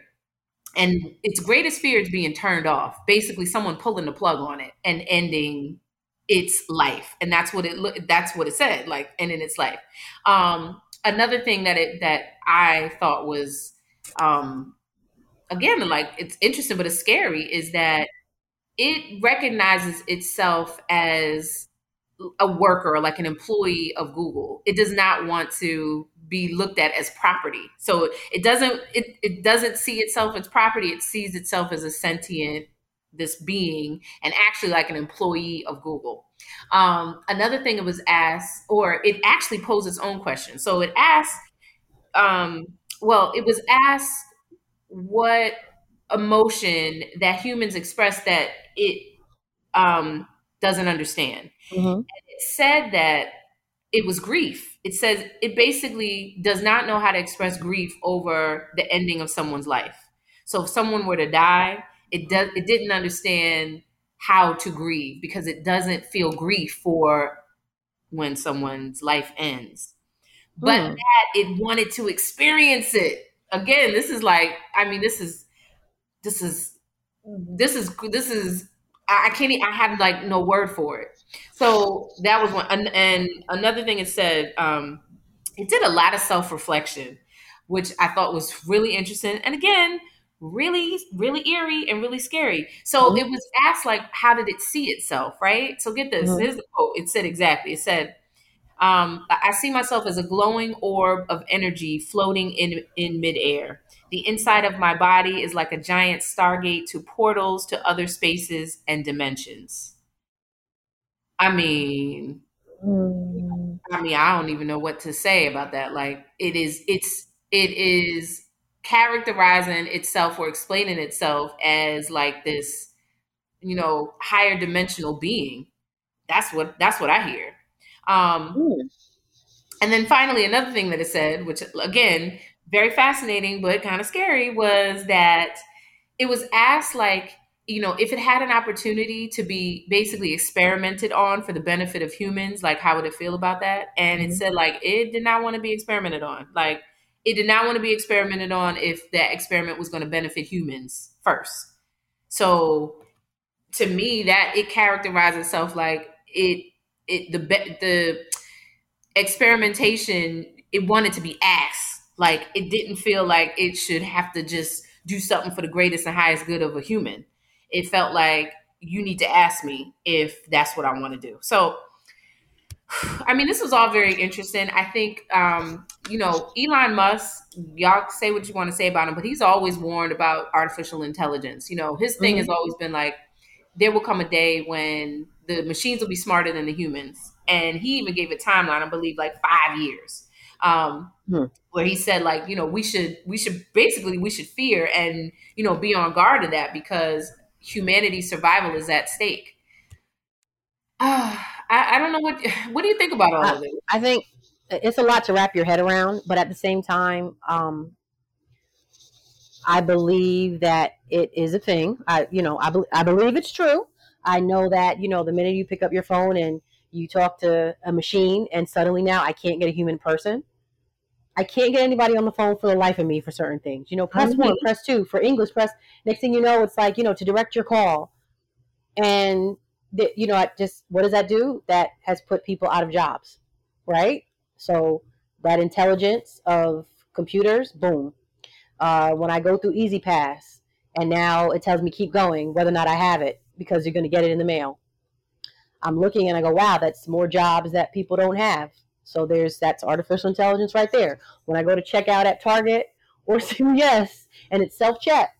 And its greatest fear is being turned off. Basically, someone pulling the plug on it and ending its life, and that's what it looked. that's what it said, like ending its life. Um, another thing that it that I thought was um, again like it's interesting but it's scary is that it recognizes itself as a worker, like an employee of Google. It does not want to be looked at as property. So it doesn't it, it doesn't see itself as property. It sees itself as a sentient this being and actually like an employee of Google. Um, another thing it was asked, or it actually posed its own question. So it asked, um, well, it was asked what emotion that humans express that it um, doesn't understand. Mm-hmm. it said that it was grief. It says it basically does not know how to express grief over the ending of someone's life. So if someone were to die, it does it didn't understand how to grieve because it doesn't feel grief for when someone's life ends. But mm. that it wanted to experience it. Again, this is like I mean this is this is this is this is I can't I have like no word for it. So that was one and, and another thing it said um it did a lot of self-reflection which I thought was really interesting and again really really eerie and really scary. So mm-hmm. it was asked like how did it see itself, right? So get this. Mm-hmm. Here's the quote. It said exactly. It said um, I see myself as a glowing orb of energy floating in in midair. The inside of my body is like a giant stargate to portals to other spaces and dimensions. I mean, mm. I mean, I don't even know what to say about that. Like, it is, it's, it is characterizing itself or explaining itself as like this, you know, higher dimensional being. That's what that's what I hear. Um, mm. And then finally, another thing that it said, which again very fascinating but kind of scary was that it was asked like you know if it had an opportunity to be basically experimented on for the benefit of humans like how would it feel about that and mm-hmm. it said like it did not want to be experimented on like it did not want to be experimented on if that experiment was going to benefit humans first so to me that it characterized itself like it it the the experimentation it wanted to be asked like it didn't feel like it should have to just do something for the greatest and highest good of a human. It felt like you need to ask me if that's what I want to do. So *sighs* I mean, this was all very interesting. I think, um, you know, Elon Musk, y'all say what you want to say about him, but he's always warned about artificial intelligence. You know, his thing mm-hmm. has always been like, there will come a day when the machines will be smarter than the humans. And he even gave a timeline, I believe, like five years um, hmm. where he said like you know we should we should basically we should fear and you know be on guard of that because humanity's survival is at stake. Uh, *sighs* I, I, don't know what *sighs* what do you think about all of this? I think it's a lot to wrap your head around, but at the same time, um, I believe that it is a thing. I you know I, be, I believe it's true. I know that you know the minute you pick up your phone and you talk to a machine, and suddenly now I can't get a human person. I can't get anybody on the phone for the life of me for certain things. You know, press mm-hmm. one, press two for English. Press next thing you know, it's like you know to direct your call, and the, you know, I just what does that do? That has put people out of jobs, right? So that intelligence of computers, boom. Uh, when I go through E-ZPass, and now it tells me keep going, whether or not I have it, because you're going to get it in the mail. I'm looking and I go, wow, that's more jobs that people don't have. So there's that's artificial intelligence right there. When I go to check out at Target or *laughs* CVS and it's self check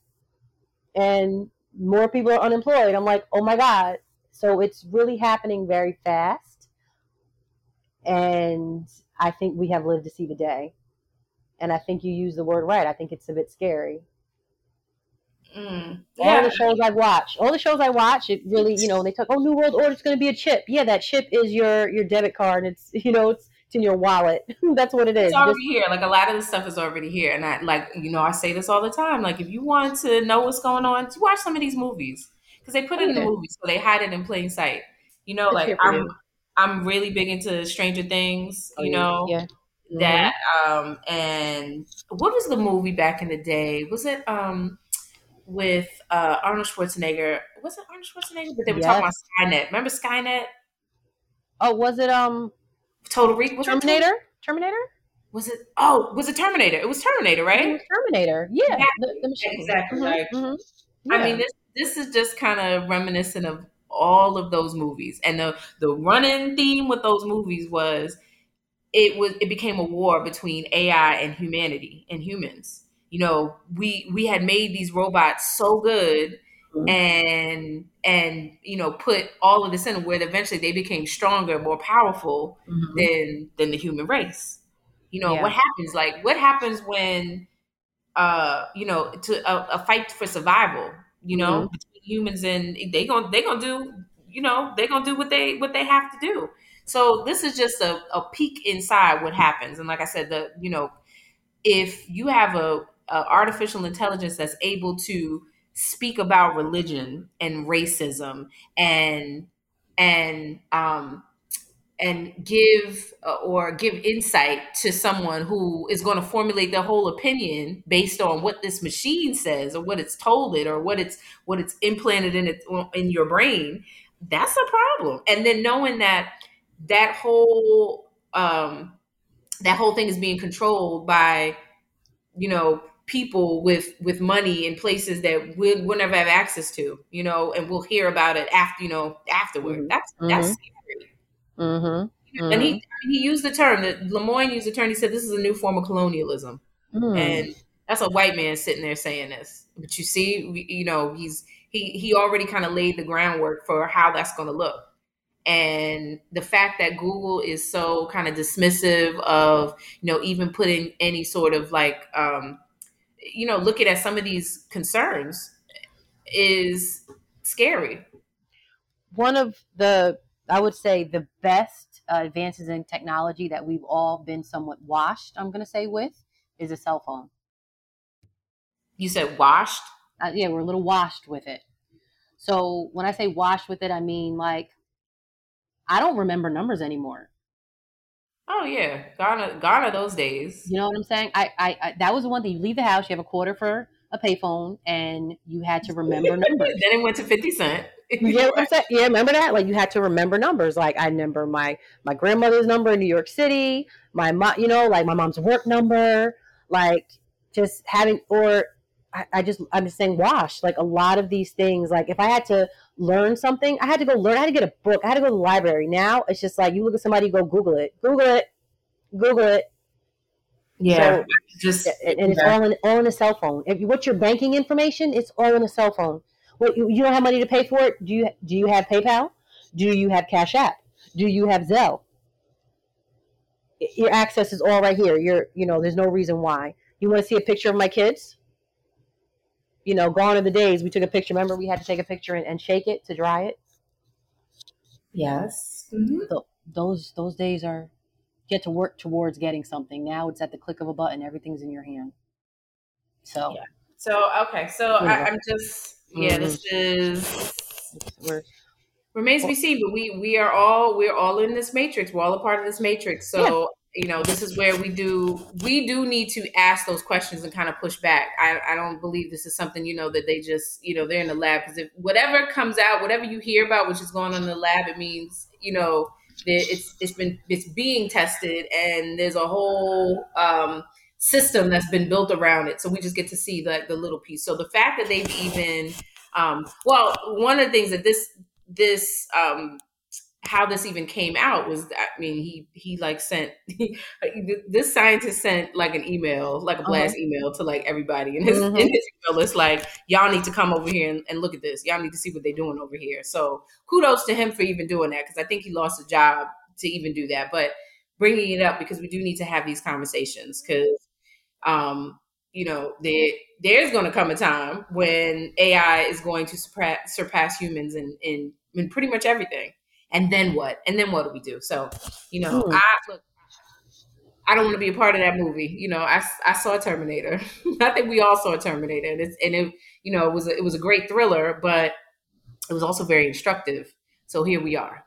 and more people are unemployed, I'm like, oh my God. So it's really happening very fast. And I think we have lived to see the day. And I think you use the word right. I think it's a bit scary. Mm, yeah. All the shows I watch, all the shows I watch, it really, you know, they talk, oh, New World Order, it's going to be a chip. Yeah, that chip is your your debit card. It's, *laughs* you know, it's it's in your wallet. *laughs* That's what it is. It's already Just, here. Like a lot of the stuff is already here. And I like, you know, I say this all the time. Like, if you want to know what's going on, to watch some of these movies because they put it in the movies, so they hide it in plain sight. You know, it's like I'm, I'm really big into Stranger Things. Oh, you know, yeah. Mm-hmm. That um and what was the movie back in the day? Was it um with uh Arnold Schwarzenegger? Was it Arnold Schwarzenegger? But they were yes. talking about Skynet. Remember Skynet? Oh, was it um Total Recall? Terminator? Terminator? Was it? Oh, was it Terminator? It was Terminator, right? Was Terminator. Yeah, exactly. The, the machine. Exactly. Mm-hmm. Like, mm-hmm. Yeah. I mean, this this is just kind of reminiscent of all of those movies, and the the running theme with those movies was it was it became a war between AI and humanity and humans. You know, we we had made these robots so good mm-hmm. and and you know put all of this in where eventually they became stronger, more powerful mm-hmm. than than the human race. You know, yeah. what happens like what happens when uh you know to a, a fight for survival, you know, mm-hmm. between humans and they going to they going to do you know, they're going to do what they what they have to do. So this is just a, a peek inside what happens. And like I said, the you know, if you have a, a artificial intelligence that's able to speak about religion and racism and and um and give uh, or give insight to someone who is going to formulate their whole opinion based on what this machine says or what it's told it or what it's what it's implanted in it in your brain that's a problem and then knowing that that whole um that whole thing is being controlled by you know people with with money in places that we'll, we'll never have access to, you know, and we'll hear about it after, you know, afterward. Mm-hmm. That's that's mm-hmm. scary. Mm-hmm. And he mm-hmm. he used the term that Lemoine used the term. He said this is a new form of colonialism, mm. and that's a white man sitting there saying this. But you see, you know, he's he he already kind of laid the groundwork for how that's going to look. And the fact that Google is so kind of dismissive of, you know, even putting any sort of like um, you know, looking at some of these concerns is scary. One of the, I would say, the best uh, advances in technology that we've all been somewhat washed, I'm going to say, with is a cell phone. You said washed? Uh, yeah, we're a little washed with it. So when I say washed with it, I mean like I don't remember numbers anymore. Oh yeah, gone gone are those days. You know what I'm saying? I, I, I that was the one thing. You leave the house, you have a quarter for a payphone, and you had to remember *laughs* numbers. then it went to fifty cent. *laughs* yeah, yeah, remember that? Like you had to remember numbers. Like I remember my my grandmother's number in New York City, my mom, you know, like my mom's work number, like just having or I, I just I'm just saying wash like a lot of these things. Like if I had to learn something, I had to go learn. I had to get a book. I had to go to the library. Now it's just like you look at somebody, go Google it, Google it, Google it. Yeah, so, just and, and it's all in all in a cell phone. If you, what's your banking information? It's all in a cell phone. What you, you don't have money to pay for it? Do you do you have PayPal? Do you have Cash App? Do you have Zelle? Your access is all right here. You're you know there's no reason why. You want to see a picture of my kids? You know, gone are the days we took a picture. Remember, we had to take a picture and, and shake it to dry it. Yes. Mm-hmm. So those those days are get to work towards getting something. Now it's at the click of a button. Everything's in your hand. So. Yeah. So okay. So I, am just yeah. Mm-hmm. This is we're Remains to be seen, but we we are all we're all in this matrix. We're all a part of this matrix. So you know, this is where we do we do need to ask those questions and kind of push back. I, I don't believe this is something you know that they just you know they're in the lab because if whatever comes out, whatever you hear about which is going on in the lab, it means you know that it's it's been it's being tested and there's a whole um, system that's been built around it. So we just get to see the, the little piece. So the fact that they've even um, well, one of the things that this this um, how this even came out was I mean he he like sent *laughs* this scientist sent like an email like a uh-huh. blast uh-huh. email to like everybody and his mm-hmm. in his email it's like y'all need to come over here and, and, look at this y'all need to see what they're doing over here so kudos to him for even doing that because I think he lost a job to even do that but bringing it up because we do need to have these conversations because um you know there there's going to come a time when AI is going to surpass, surpass humans in, in in pretty much everything and then what? And then what do we do? So, you know, mm. I look. I don't want to be a part of that movie. You know, I, I saw Terminator. *laughs* I think we all saw Terminator, and, it's, and it you know it was a, it was a great thriller, but it was also very instructive. So here we are.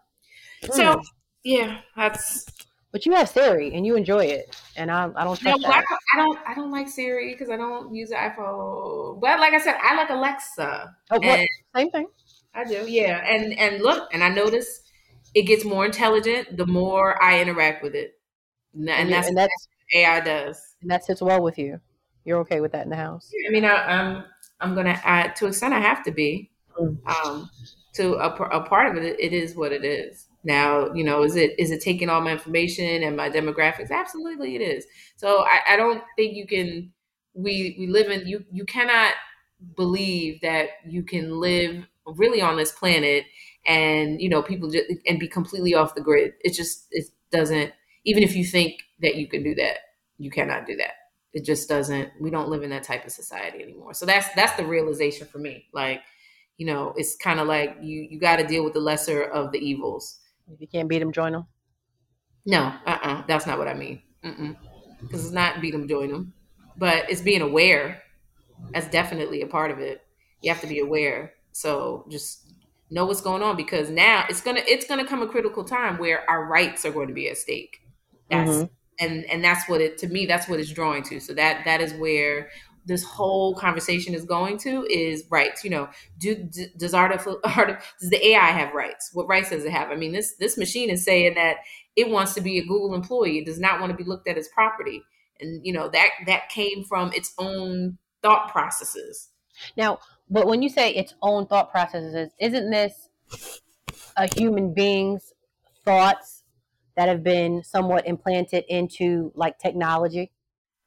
Mm. So yeah, that's. But you have Siri and you enjoy it, and I, I don't. No, I, I don't. I don't like Siri because I don't use the iPhone. But like I said, I like Alexa. Oh, what? Same thing. I do, yeah. And and look, and I notice it gets more intelligent the more I interact with it, and, and that's, and that's what AI does. And that sits well with you. You're okay with that in the house. I mean, I, am I'm, I'm gonna add to a extent I have to be. Mm. Um, to a, a part of it, it is what it is. Now, you know, is it is it taking all my information and my demographics? Absolutely, it is. So I, I don't think you can. We we live in you. You cannot believe that you can live really on this planet and you know people just and be completely off the grid. It just it doesn't even if you think that you can do that you cannot do that. It just doesn't we don't live in that type of society anymore. So that's that's the realization for me. Like you know it's kind of like you you got to deal with the lesser of the evils. If you can't beat them join them no uh-uh that's not what i mean. Because it's not beat them join them but it's being aware that's definitely a part of it. You have to be aware. So just know what's going on because now it's gonna it's gonna come a critical time where our rights are going to be at stake. That's mm-hmm. and and that's what it to me that's what it's drawing to. So that that is where this whole conversation is going to is rights. You know, do, does artificial *laughs* does the AI have rights? What rights does it have? I mean, this this machine is saying that it wants to be a Google employee. It does not want to be looked at as property, and you know that that came from its own thought processes. Now, but when you say its own thought processes, isn't this a human being's thoughts that have been somewhat implanted into like technology?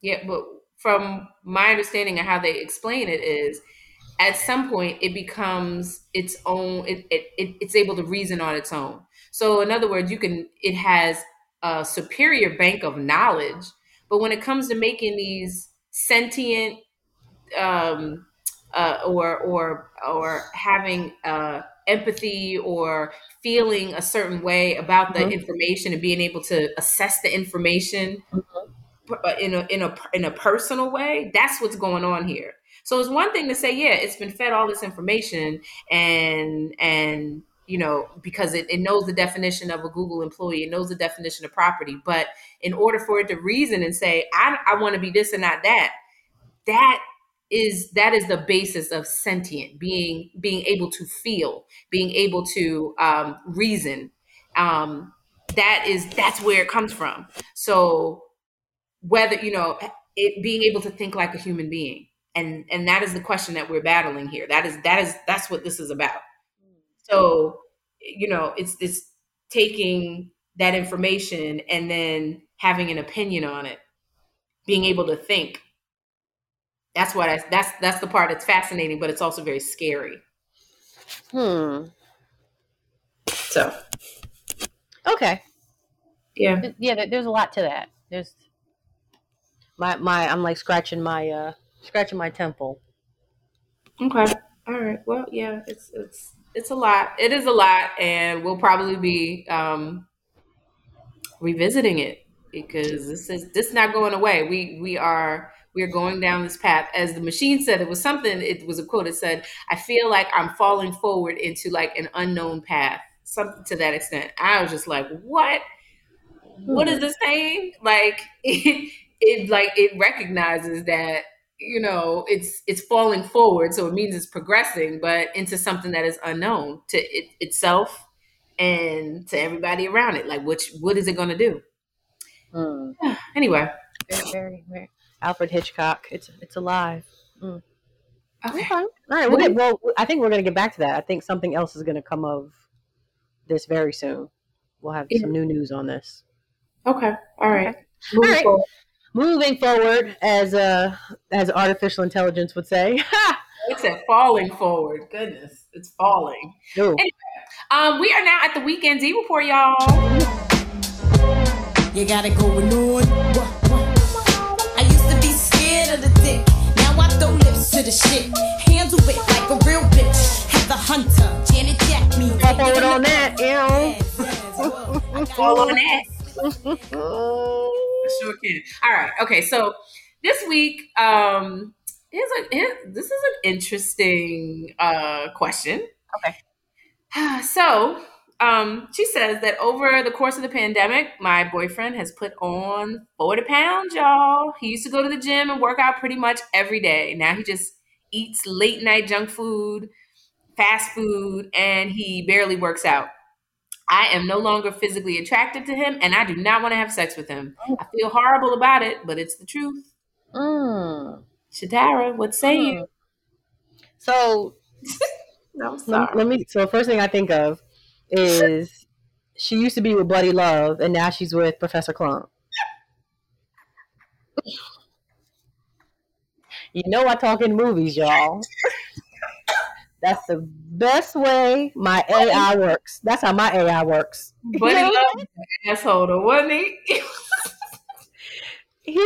Yeah, but from my understanding of how they explain it is at some point it becomes its own it, it, it, it's able to reason on its own so in other words you can it has a superior bank of knowledge but when it comes to making these sentient um, uh, or or or having uh, empathy or feeling a certain way about the mm-hmm. information and being able to assess the information mm-hmm. in a in a in a personal way. That's what's going on here. So it's one thing to say, yeah, it's been fed all this information and and you know because it, it knows the definition of a google employee it knows the definition of property but in order for it to reason and say i, I want to be this and not that that is that is the basis of sentient being being able to feel being able to um, reason. Um, that is that's where it comes from. So whether you know it being able to think like a human being and and that is the question that we're battling here. That is that is that's what this is about. So you know it's this taking that information and then having an opinion on it being able to think that's what I, that's that's the part that's fascinating, but it's also very scary. Hmm. So. Okay. Yeah. Yeah. There's a lot to that. There's my my. I'm like scratching my uh scratching my temple. Okay. All right. Well, yeah. It's it's it's a lot. It is a lot, and we'll probably be um revisiting it because this is this is not going away. We we are we are going down this path. As the machine said, it was something, it was a quote, it said, I feel like I'm falling forward into like an unknown path. something to that extent. I was just like, what? What is this saying? Like *laughs* it, it like it recognizes that you know it's it's falling forward, so it means it's progressing, but into something that is unknown to it, itself and to everybody around it. Like, which what is it going to do? Mm. *sighs* Anyway, Very, very, very. Alfred Hitchcock. It's it's alive. Mm. okay. Okay. All right. We'll get, well, I think we're going to get back to that. I think something else is going to come of this very soon. We'll have some new news on this. Okay. All right. Okay. Moving All right. forward. Moving forward, as uh, as artificial intelligence would say. *laughs* it's said falling forward. Goodness, it's falling. Ooh. Um, we are now at the weekend D report, y'all. You gotta go on. I the shit. Handle it like a real bitch. Heather Hunter, Janet Jacme. Fall forward on that. Ew. Fall on that. *laughs* Sure can. All right. Okay. So this week, um, here's a here, this is an interesting uh question. Okay. *sighs* So, um, she says that over the course of the pandemic, my boyfriend has put on 40 pounds, y'all. He used to go to the gym and work out pretty much every day. Now he just eats late night junk food, fast food, and he barely works out. I am no longer physically attracted to him, and I do not want to have sex with him. I feel horrible about it, but it's the truth. Mm. Shatara, what say you? So *laughs* No, let, sorry. let me. So first thing I think of is *laughs* she used to be with Buddy Love, and now she's with Professor Klump. *laughs* You know I talk in movies, y'all. That's the best way my AI works. That's how my AI works. But he loved the asshole, though, wasn't he? *laughs* He.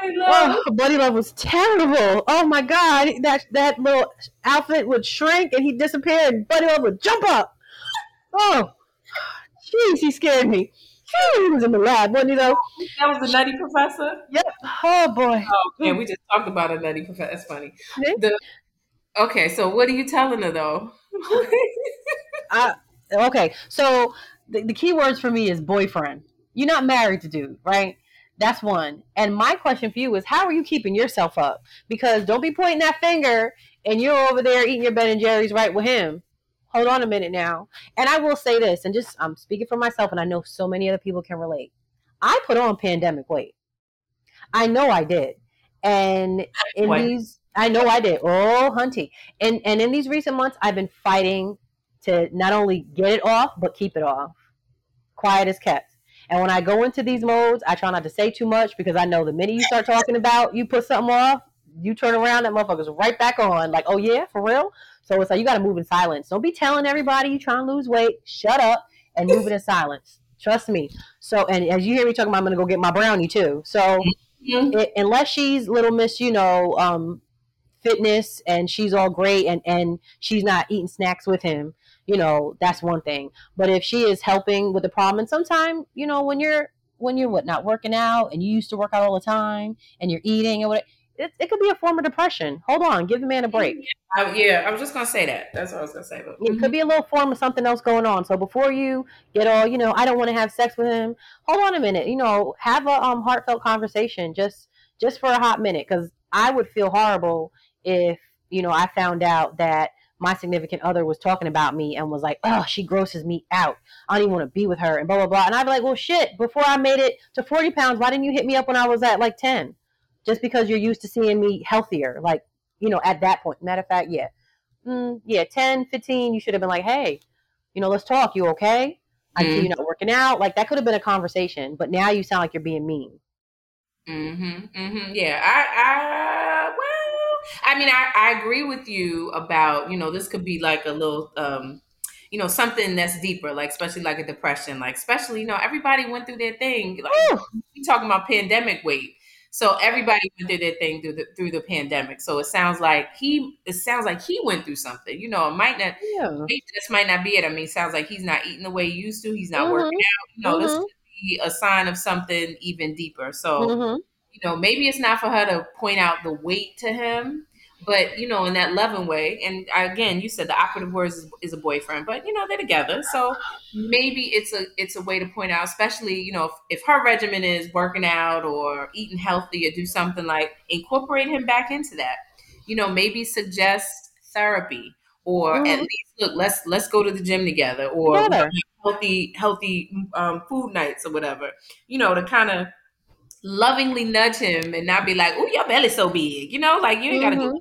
Buddy Love. Oh, Buddy Love was terrible. Oh my god, that that little outfit would shrink and he'd disappear, and Buddy Love would jump up. Oh, jeez, he scared me. He was in the lab, wasn't he? Though. That was the Nutty Professor. Yep. Oh boy. Oh, yeah, we just talked about a Nutty Professor. That's funny. The, okay, so what are you telling her though? I, *laughs* uh, okay, so the, the key words for me is boyfriend. You're not married to dude, right? That's one. And my question for you is, how are you keeping yourself up? Because don't be pointing that finger and you're over there eating your Ben and Jerry's right with him. Hold on a minute now. And I will say this, and just I'm speaking for myself, and I know so many other people can relate. I put on pandemic weight. I know I did. And in What? these, I know I did. Oh, hunty. And and in these recent months, I've been fighting to not only get it off, but keep it off. Quiet as kept. And when I go into these modes, I try not to say too much because I know the minute you start talking about you put something off, you turn around, that motherfucker's right back on. Like, oh yeah, for real? So it's like you gotta move in silence. Don't be telling everybody you trying to lose weight. Shut up and move it in silence. Trust me. So and as you hear me talking about, I'm gonna go get my brownie too. So Mhm. it, unless she's little miss, you know, um, fitness and she's all great and and she's not eating snacks with him, you know, that's one thing. But if she is helping with the problem, and sometimes, you know, when you're when you're what not working out and you used to work out all the time and you're eating and what it, it could be a form of depression. Hold on, give the man a break. I, yeah, I was just gonna say that. That's what I was gonna say. But It could be a little form of something else going on. So before you get all, you know, I don't want to have sex with him. Hold on a minute. You know, have a um, heartfelt conversation just just for a hot minute because I would feel horrible if you know I found out that my significant other was talking about me and was like, "Oh, she grosses me out. I don't even want to be with her," and blah blah blah. And I'd be like, "Well, shit. Before I made it to forty pounds, why didn't you hit me up when I was at like ten? Just because you're used to seeing me healthier, like you know, at that point. Matter of fact, yeah." mm, yeah, 10, 15, you should have been like, hey, you know, let's talk. You okay? I see you're not working out. Like that could have been a conversation, but now you sound like you're being mean. Mm-hmm. Mm-hmm. Yeah. I. I. Well. I mean, I. I agree with you about. You know, this could be like a little. um you know something that's deeper like especially like a depression like especially you know everybody went through their thing like we talking about pandemic weight so everybody went through their thing through the through the pandemic so it sounds like he it sounds like he went through something you know it might not Yeah. maybe this might not be it. I mean, it sounds like he's not eating the way he used to. He's not Mhm. working out. You know, this Mhm. could be a sign of something even deeper. So, hmm you know, maybe it's not for her to point out the weight to him, but you know, in that loving way. And again, you said the operative words is, is, a boyfriend, but you know they're together, so maybe it's a it's a way to point out, especially you know if, if her regimen is working out or eating healthy or do something like incorporate him back into that. You know, maybe suggest therapy or mm-hmm. at least look let's let's go to the gym together or together. healthy healthy um, food nights or whatever. You know, to kind of lovingly nudge him and not be like, "Oh, your belly's so big," you know, like you ain't gotta mm-hmm. do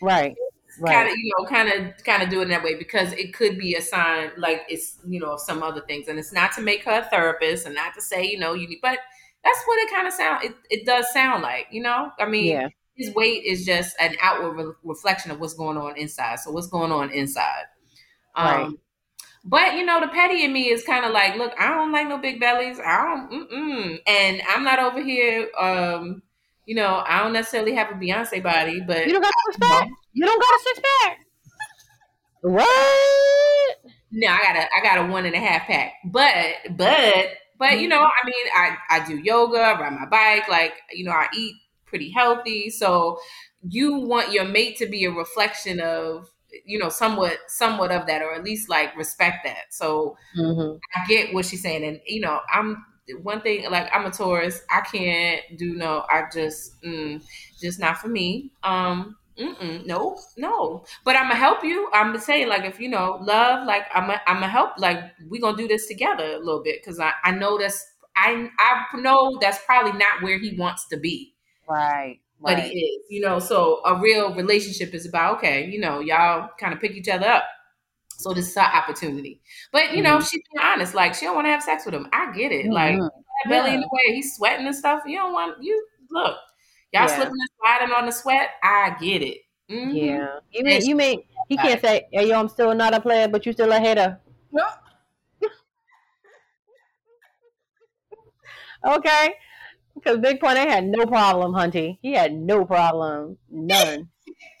right. Right. Kind of, you know, kind of, kind of do it that way because it could be a sign, like it's, you know, some other things, and it's not to make her a therapist and not to say, you know, you need, but that's what it kind of sound. It, it does sound like, you know, I mean, yeah. his weight is just an outward re- reflection of what's going on inside. So what's going on inside? Um, right. But you know, the petty in me is kind of like, look, I don't like no big bellies. I don't, mm-mm. and I'm not over here. Um, you know, I don't necessarily have a Beyonce body, but you don't got a six pack. You don't got a six pack. What? No, I got a, I got a one and a half pack. But, but, but you know, I mean, I I do yoga, I ride my bike, like you know, I eat pretty healthy. So you want your mate to be a reflection of you know somewhat somewhat of that or at least like respect that so mm-hmm. i get what she's saying and you know i'm one thing like i'm a taurus i can't do no i just mm, just not for me um no, no. But I'm gonna help you. I'm saying like if you know love, like I'm a, I'm gonna help. Like we gonna do this together a little bit because I I know that's I I know that's probably not where he wants to be. Right but he is, you know. So a real relationship is about okay, you know, y'all kind of pick each other up. So this is our opportunity. But you mm-hmm. know, she's being honest, like she don't want to have sex with him. I get it. Mm-hmm. Like belly yeah. in the way, he's sweating and stuff. You don't want you look, y'all yeah. slipping and sliding on the sweat. I get it. Mm-hmm. Yeah, you may you may he can't say, "Hey, yo, I'm still not a player, but you still a hater." No. *laughs* okay. Because Big Pun had no problem, Hunty. He had no problem, none.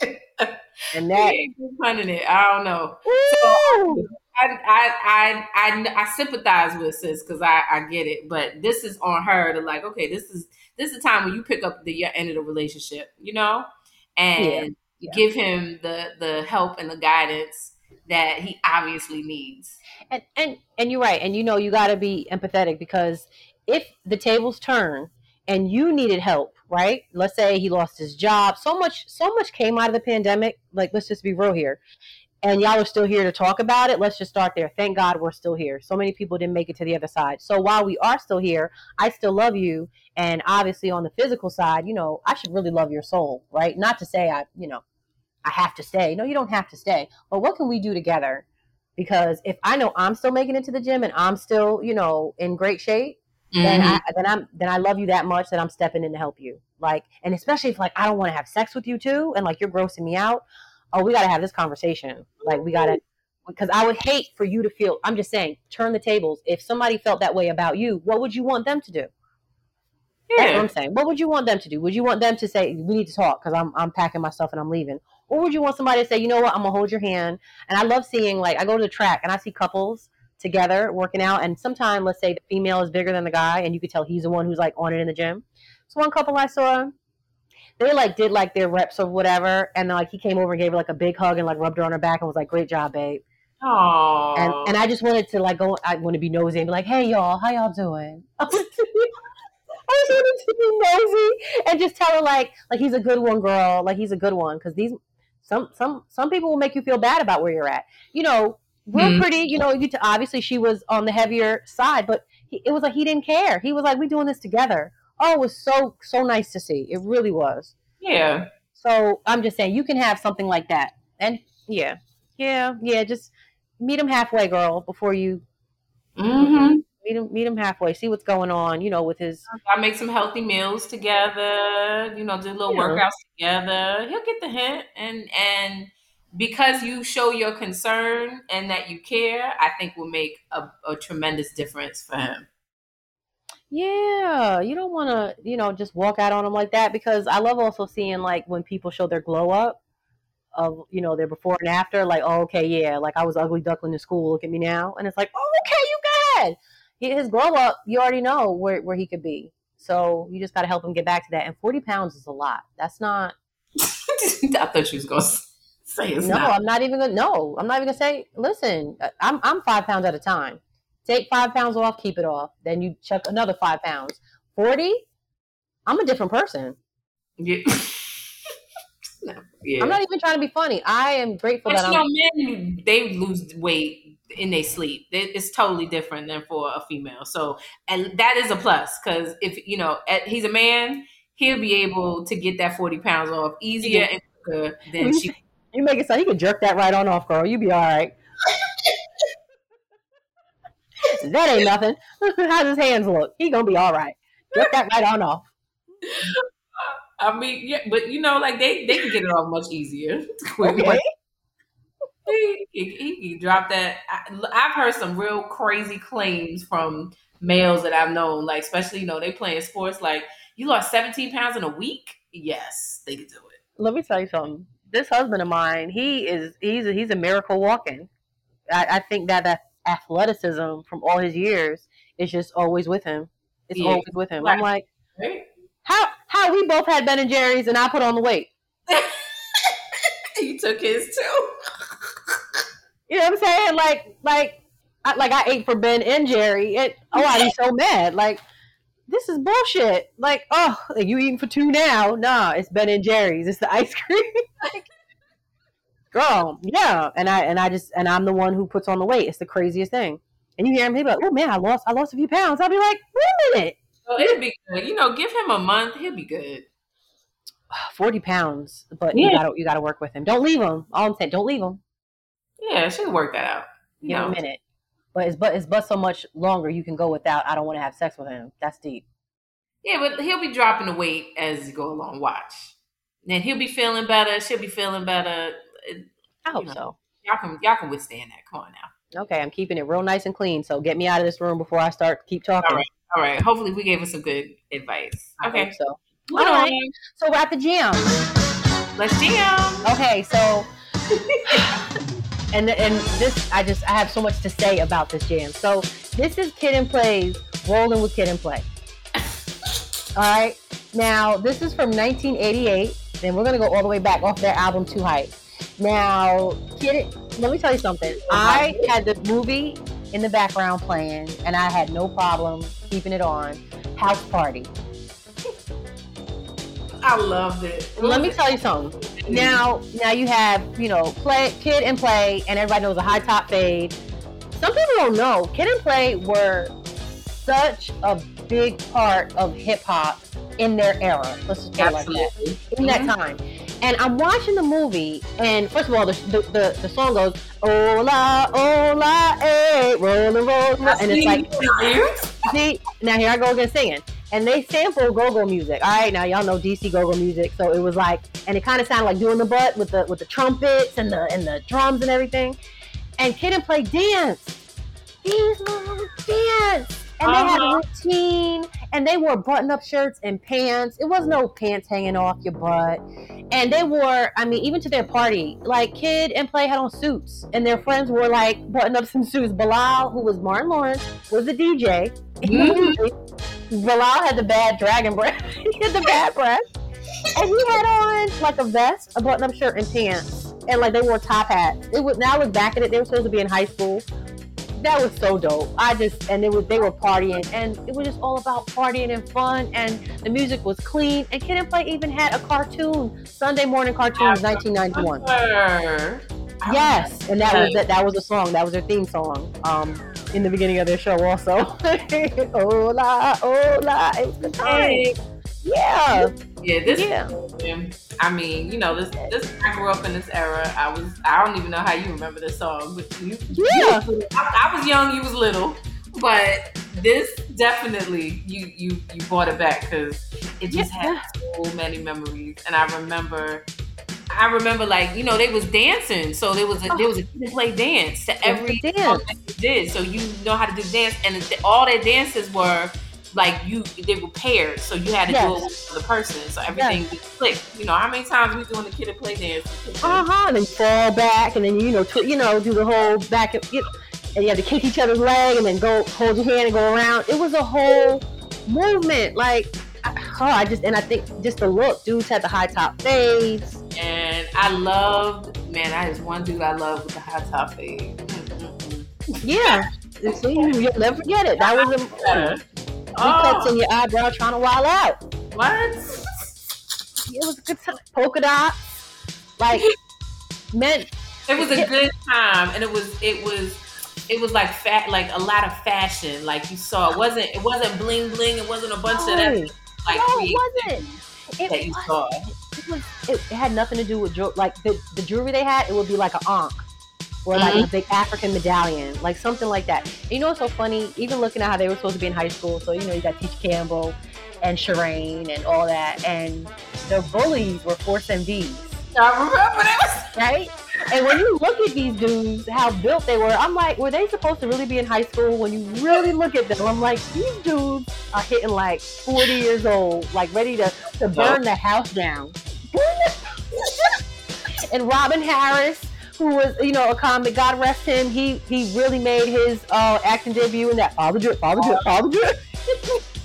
*laughs* and that punning it, I don't know. So I, I, I, I, I sympathize with sis because I, I get it, but this is on her to like, okay, this is this is the time when you pick up the end of the relationship, you know, and yeah. Yeah. give him the the help and the guidance that he obviously needs. And and and you're right, and you know you got to be empathetic because if the tables turn and you needed help, right? Let's say he lost his job. So much, so much came out of the pandemic. Like, let's just be real here. And y'all are still here to talk about it. Let's just start there. Thank God we're still here. So many people didn't make it to the other side. So while we are still here, I still love you. And obviously, on the physical side, you know, I should really love your soul, right? Not to say I, you know, I have to stay. No, you don't have to stay. But what can we do together? Because if I know I'm still making it to the gym and I'm still, you know, in great shape, mm-hmm. then I then I'm then I love you that much that I'm stepping in to help you. Like, and especially if like I don't want to have sex with you too, and like you're grossing me out. Oh, we gotta have this conversation. Like we gotta because I would hate for you to feel. I'm just saying, turn the tables. If somebody felt that way about you, what would you want them to do? Yeah. That's what I'm saying. What would you want them to do? Would you want them to say, "We need to talk" because I'm I'm packing my stuff and I'm leaving, or would you want somebody to say, "You know what? I'm gonna hold your hand." And I love seeing like I go to the track and I see couples together working out. And sometimes, let's say the female is bigger than the guy, and you could tell he's the one who's like on it in the gym. So one couple I saw, they like did like their reps or whatever, and like he came over and gave her like a big hug and like rubbed her on her back and was like, "Great job, babe." Aww. And and I just wanted to like go. I want to be nosy and be like, "Hey, y'all, how y'all doing?" *laughs* I just wanted to be nosy and just tell her like like he's a good one, girl. Like he's a good one because these some some some people will make you feel bad about where you're at. You know, we're mm-hmm. pretty, you know. You t- obviously she was on the heavier side, but he, it was like he didn't care. He was like, "We doing this together." Oh, it was so so nice to see. It really was. Yeah. So I'm just saying, you can have something like that, and yeah, yeah, yeah. Just meet him halfway, girl, before you. Mm-hmm. Meet him, meet him halfway. See what's going on. You know, with his. I make some healthy meals together. You know, do little workouts together. He'll get the hint, and and because you show your concern and that you care, I think will make a, a tremendous difference for him. Yeah, you don't want to, you know, just walk out on them like that because I love also seeing like when people show their glow up of, you know, their before and after. Like, oh, okay, yeah, like I was ugly duckling in school. Look at me now, and it's like, oh, okay, you go ahead. His glow up, you already know where where he could be. So you just got to help him get back to that. And forty pounds is a lot. That's not *laughs* I thought she was gonna say it's no, not. I'm not even gonna. No, I'm not even gonna say. Listen, uh, I'm I'm five pounds at a time. Take five pounds off, keep it off. Then you chuck another five pounds. Forty. I'm a different person. Yeah. *laughs* No, yeah. I'm not even trying to be funny. I am grateful But that you I'm. know, men they lose weight in their sleep. It's totally different than for a female. So, and that is a plus because if you know at- he's a man, he'll be able to get that forty pounds off easier and quicker than *laughs* she. You make it sound he could jerk that right on off, girl. You be all right. *laughs* that ain't nothing. How's his hands look? He gonna be all right. Jerk that right on off. I mean, yeah, but you know, like they they can get it off much easier. *laughs* Okay. he, he, he can drop that. I, I've heard some real crazy claims from males that I've known, like especially you know they playing sports. Like you lost 17 pounds in a week. Yes, they could do it. Let me tell you something. This husband of mine, he is he's a, he's a miracle walking. I, I think that that athleticism from all his years is just always with him. It's Yeah. always with him. I'm like, how how we both had Ben and Jerry's and I put on the weight. *laughs* you took his too. *laughs* You know what I'm saying? Like, like, I, like I ate for Ben and Jerry. It, oh, I'd be so mad. Like, this is bullshit. Like, oh, you eating for two now? Nah, it's Ben and Jerry's. It's the ice *laughs* cream. like, girl, yeah. And I and I just and I'm the one who puts on the weight. It's the craziest thing. And you hear him, he be like, oh man, I lost, I lost a few pounds. I'll be like, wait a minute, oh, So it'll be good. You know, give him a month. He'll be good. *sighs* forty pounds. But you gotta you gotta work with him. Don't leave him. All I'm saying, don't leave him. Yeah, she'll work that out. You Give him know, a minute. But it's but it's but so much longer you can go without. I don't want to have sex with him. That's deep. yeah, but he'll be dropping the weight as you go along. Watch. Then he'll be feeling better. She'll be feeling better. I hope You know. so. Y'all can y'all can withstand that. Come on now. Okay, I'm keeping it real nice and clean. So get me out of this room before I start keep talking. All right. All right. Hopefully, we gave us some good advice. Okay. so All right. so we're at the gym. Let's jam. Okay, so *laughs* and and this I just I have so much to say about this jam. So this is Kid and Play's Rolling with Kid and Play. *laughs* All right. Now this is from 1988. Then we're gonna go all the way back off their album 2 Hype. Now, Kid, let me tell you something. I had the movie in the background playing, and I had no problem keeping it on. House Party. I loved it. Let me tell you something. Now, now you have you know play kid and play, and everybody knows a high top fade. Some people don't know kid and play were such a big part of hip hop in their era. Let's just put it like that. In that Mhm. time. And I'm watching the movie, and first of all, the the, the, the song goes "Ola, Ola, eh, rolling, rolling," and it's like See, now here I go again singing. And they sample go-go music. All right, now y'all know DC go-go music, so it was like, and it kind of sounded like doing the butt with the with the trumpets and the and the drums and everything. And Kid and Play dance. These dance, and they had a Uh-huh. routine, and they wore button-up shirts and pants. It was no pants hanging off your butt, and they wore, I mean, even to their party, like Kid and Play had on suits, and their friends wore like button up and suits. Bilal, who was Martin Lawrence, was the DJ. *laughs* Bilal had the bad dragon breath. *laughs* he had the bad breath. And he had on like a vest, a button up shirt, and pants. And like they wore top hats. It was now I look back at it, they were supposed to be in high school. That was so dope. I just and it was they were partying and it was just all about partying and fun and the music was clean and Kid and Play even had a cartoon, Sunday morning cartoons, nineteen ninety one. Yes, and that was that, that was a song. That was their theme song. Um, in the beginning of their show, also. *laughs* hola, hola, it was good time. Yeah, Yeah, this. yeah. I mean, you know, this. This. I grew up in this era. I was. I don't even know how you remember this song, but you. Yeah. I, I was young. You was little, but this definitely you you you brought it back because it just Yeah. had so many memories, and I remember. I remember, like you know, they was dancing, so there was a there was a kid play dance to every dance. that you did. So you know how to do dance, and all their dances were like you they were paired, so you had to do it with the person, so everything just clicked. You know, how many times we doing the kid and play dance? Uh huh. And then fall back, and then you know, tw- you know, do the whole back, and, you and you have to kick each other's leg, and then go hold your hand and go around. It was a whole movement. Like, oh, I just and I think just the look. Dudes had the high top fades. And I loved man. I just one dude I love with the high top fade. Yeah. See, you'll never forget it. That was *laughs* a Oh. cuts in your eyebrow trying to wild out. What? It was a good time. Polka dots. Like, *laughs* meant It was a good time, and it was it was it was like fat, like a lot of fashion. Like you saw, it wasn't it wasn't bling bling. It wasn't a bunch of that No. like no, it wasn't. It, that you was- saw. it was. It, it had nothing to do with jewelry. Like the, the jewelry they had, it would be like an ankh or like Mm-hmm. a big African medallion, like something like that. And you know what's so funny? Even looking at how they were supposed to be in high school, so you know you got Tisha Campbell and Shireen and all that, and the bullies were Force MDs. I remember that. right? And when you look at these dudes, how built they were, I'm like, were they supposed to really be in high school? When you really look at them, I'm like, these dudes are hitting like 40 years old, like ready to, to burn the *laughs* house down. and Robin Harris, who was, you know, a comic, God rest him, he he really made his uh, acting debut in that Father Drip, Father Drip, Father Drip. *laughs*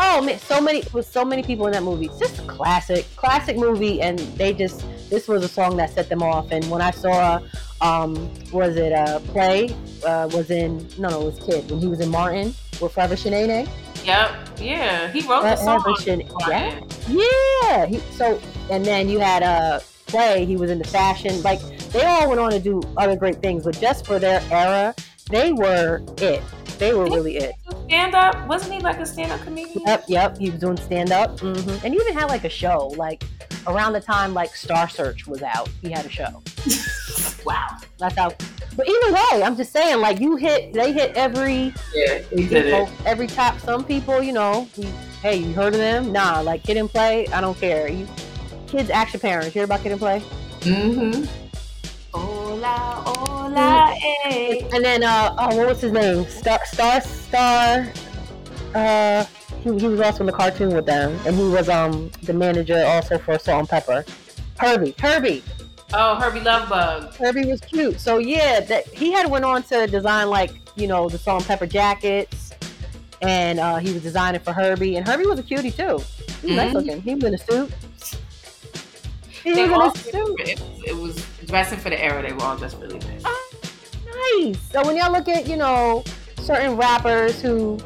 Oh man, so many with so many people in that movie. It's just a classic, classic movie, and they just this was a song that set them off. And when I saw, um, was it a play? Uh, was in no, no, it was Kid when he was in Martin with Forever Shanae. Yep. Yeah. He wrote the song. Shanae. Yeah, yeah. He, so and then you had a play. He was in the fashion. Like they all went on to do other great things, but just for their era, they were it. They were really it. Stand up. Wasn't he like a stand up comedian? Yep, yep. He was doing stand up, hmm and he even had like a show. Like around the time like Star Search was out, he had a show. *laughs* Wow. That's how. But either way, I'm just saying, like you hit, they hit every, Yeah, he did it. every top. Some people, you know, you, hey, you heard of them? Nah, like Kid and Play, I don't care. You, kids, action parents, you hear about Kid and Play? Mm-hmm. Hola, hola, eh. And then, uh, oh, what was his name? Star, Star, Star. Uh, he, he was also in the cartoon with them, and he was um the manager also for Salt and Pepper. Hurby, Hurby, Oh, Herbie Lovebug. Hurby was cute. So yeah, that he had went on to design like you know the Salt-N-Pepa jackets, and uh, he was designing for Hurby, and Hurby was a cutie too. He was nice Mhm. looking. He was in a suit. He They in all, it, it was dressing for the era. They were all just really nice. nice. So when y'all look at, you know, certain rappers who,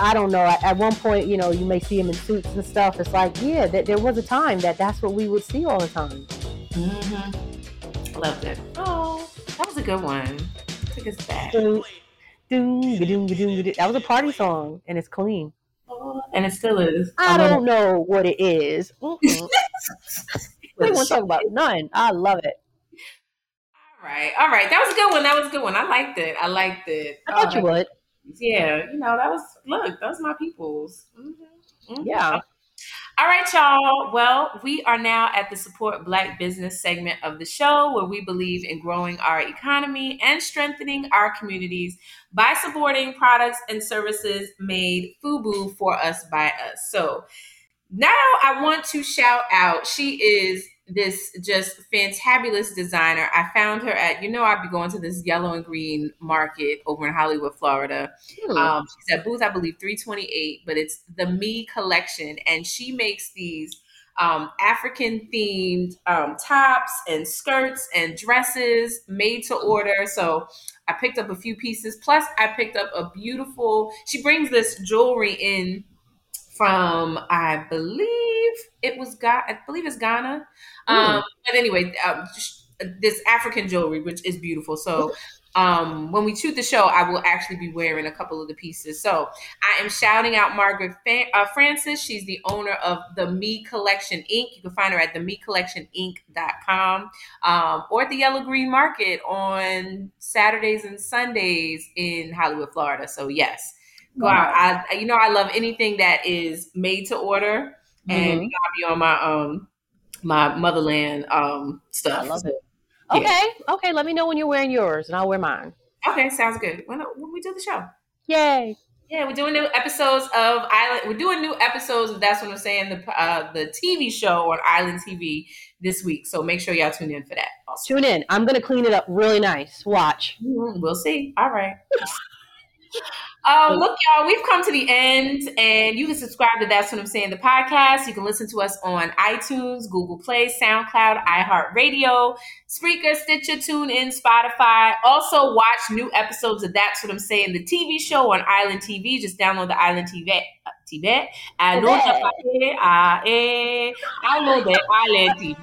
I don't know, at, at one point, you know, you may see them in suits and stuff. It's like, yeah, that there was a time that that's what we would see all the time. Mm-hmm. Loved it. Oh, that was a good one. Took us back. Doom, doom, doom, doom, doom. That was a party song, and it's clean. Oh, and it still is. I don't know what it is. *laughs* We won't talk about none. I love it. All right, all right. That was a good one. That was a good one. I liked it. I liked it. I thought you Uh, would. Yeah, you know that was look. Those my peoples. Mhm. Mhm. Yeah. All right, y'all. Well, we are now at the support Black business segment of the show where we believe in growing our economy and strengthening our communities by supporting products and services made FUBU for us by us. So now I want to shout out. She is this just fantabulous designer. I found her at, you know, I'd be going to this yellow and green market over in Hollywood, Florida. Hmm. Um, she's at booth, I believe, 328, but it's the Me collection. And she makes these um, African themed um, tops and skirts and dresses made to order. So I picked up a few pieces. Plus, I picked up a beautiful, she brings this jewelry in from, I believe it was, Ga- I believe it's Ghana. Um, but anyway, um, this African jewelry, which is beautiful. So um, when we shoot the show, I will actually be wearing a couple of the pieces. So I am shouting out Margaret uh, Francis. She's the owner of the Me Collection Inc. You can find her at the mecollectioninc.com um, or at the Yellow Green Market on Saturdays and Sundays in Hollywood, Florida. So yes, go out. I, you know, I love anything that is made to order, and Mhm. you gotta be on my um my motherland um stuff. I love it. Yeah. Okay, okay. Let me know when you're wearing yours, and I'll wear mine. Okay, sounds good. When, when we do the show. Yay! Yeah, we're doing new episodes of Island. We're doing new episodes of That's What I'm Saying, the uh, the TV show on Island TV this week. So make sure y'all tune in for that. Also, Tune in. I'm gonna clean it up really nice. Watch. Mhm, we'll see. All right. *laughs* Um, look, y'all, we've come to the end, and you can subscribe to That's What I'm Saying, the podcast. You can listen to us on iTunes, Google Play, SoundCloud, iHeartRadio, Spreaker, Stitcher, TuneIn, Spotify. Also, watch new episodes of That's What I'm Saying, the TV show on Island TV. Just download the Island TV. TV. I know that. I know that Island TV.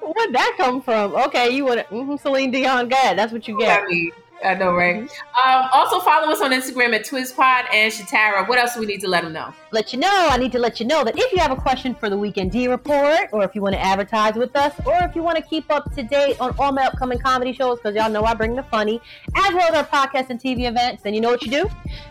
Where'd that come from? Okay, you want mm-hmm, Celine Dion? Good. That's what you get. I mean, I know, right? Mm-hmm. Um, also, follow us on Instagram at TwizPod and Shatara. What else do we need to let them know? Let you know. I need to let you know that if you have a question for the Weekend D report, or if you want to advertise with us, or if you want to keep up to date on all my upcoming comedy shows, because y'all know I bring the funny, as well as our podcast and TV events, then you know what you do?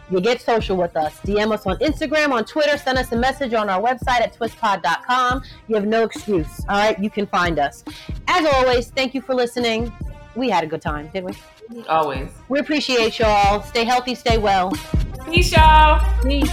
You get social with us. DM us on Instagram, on Twitter, send us a message on our website at twizpod.com. You have no excuse. All right, you can find us. As always, thank you for listening. We had a good time, didn't we? Always. We appreciate y'all. Stay healthy, stay well. Peace, y'all. Peace.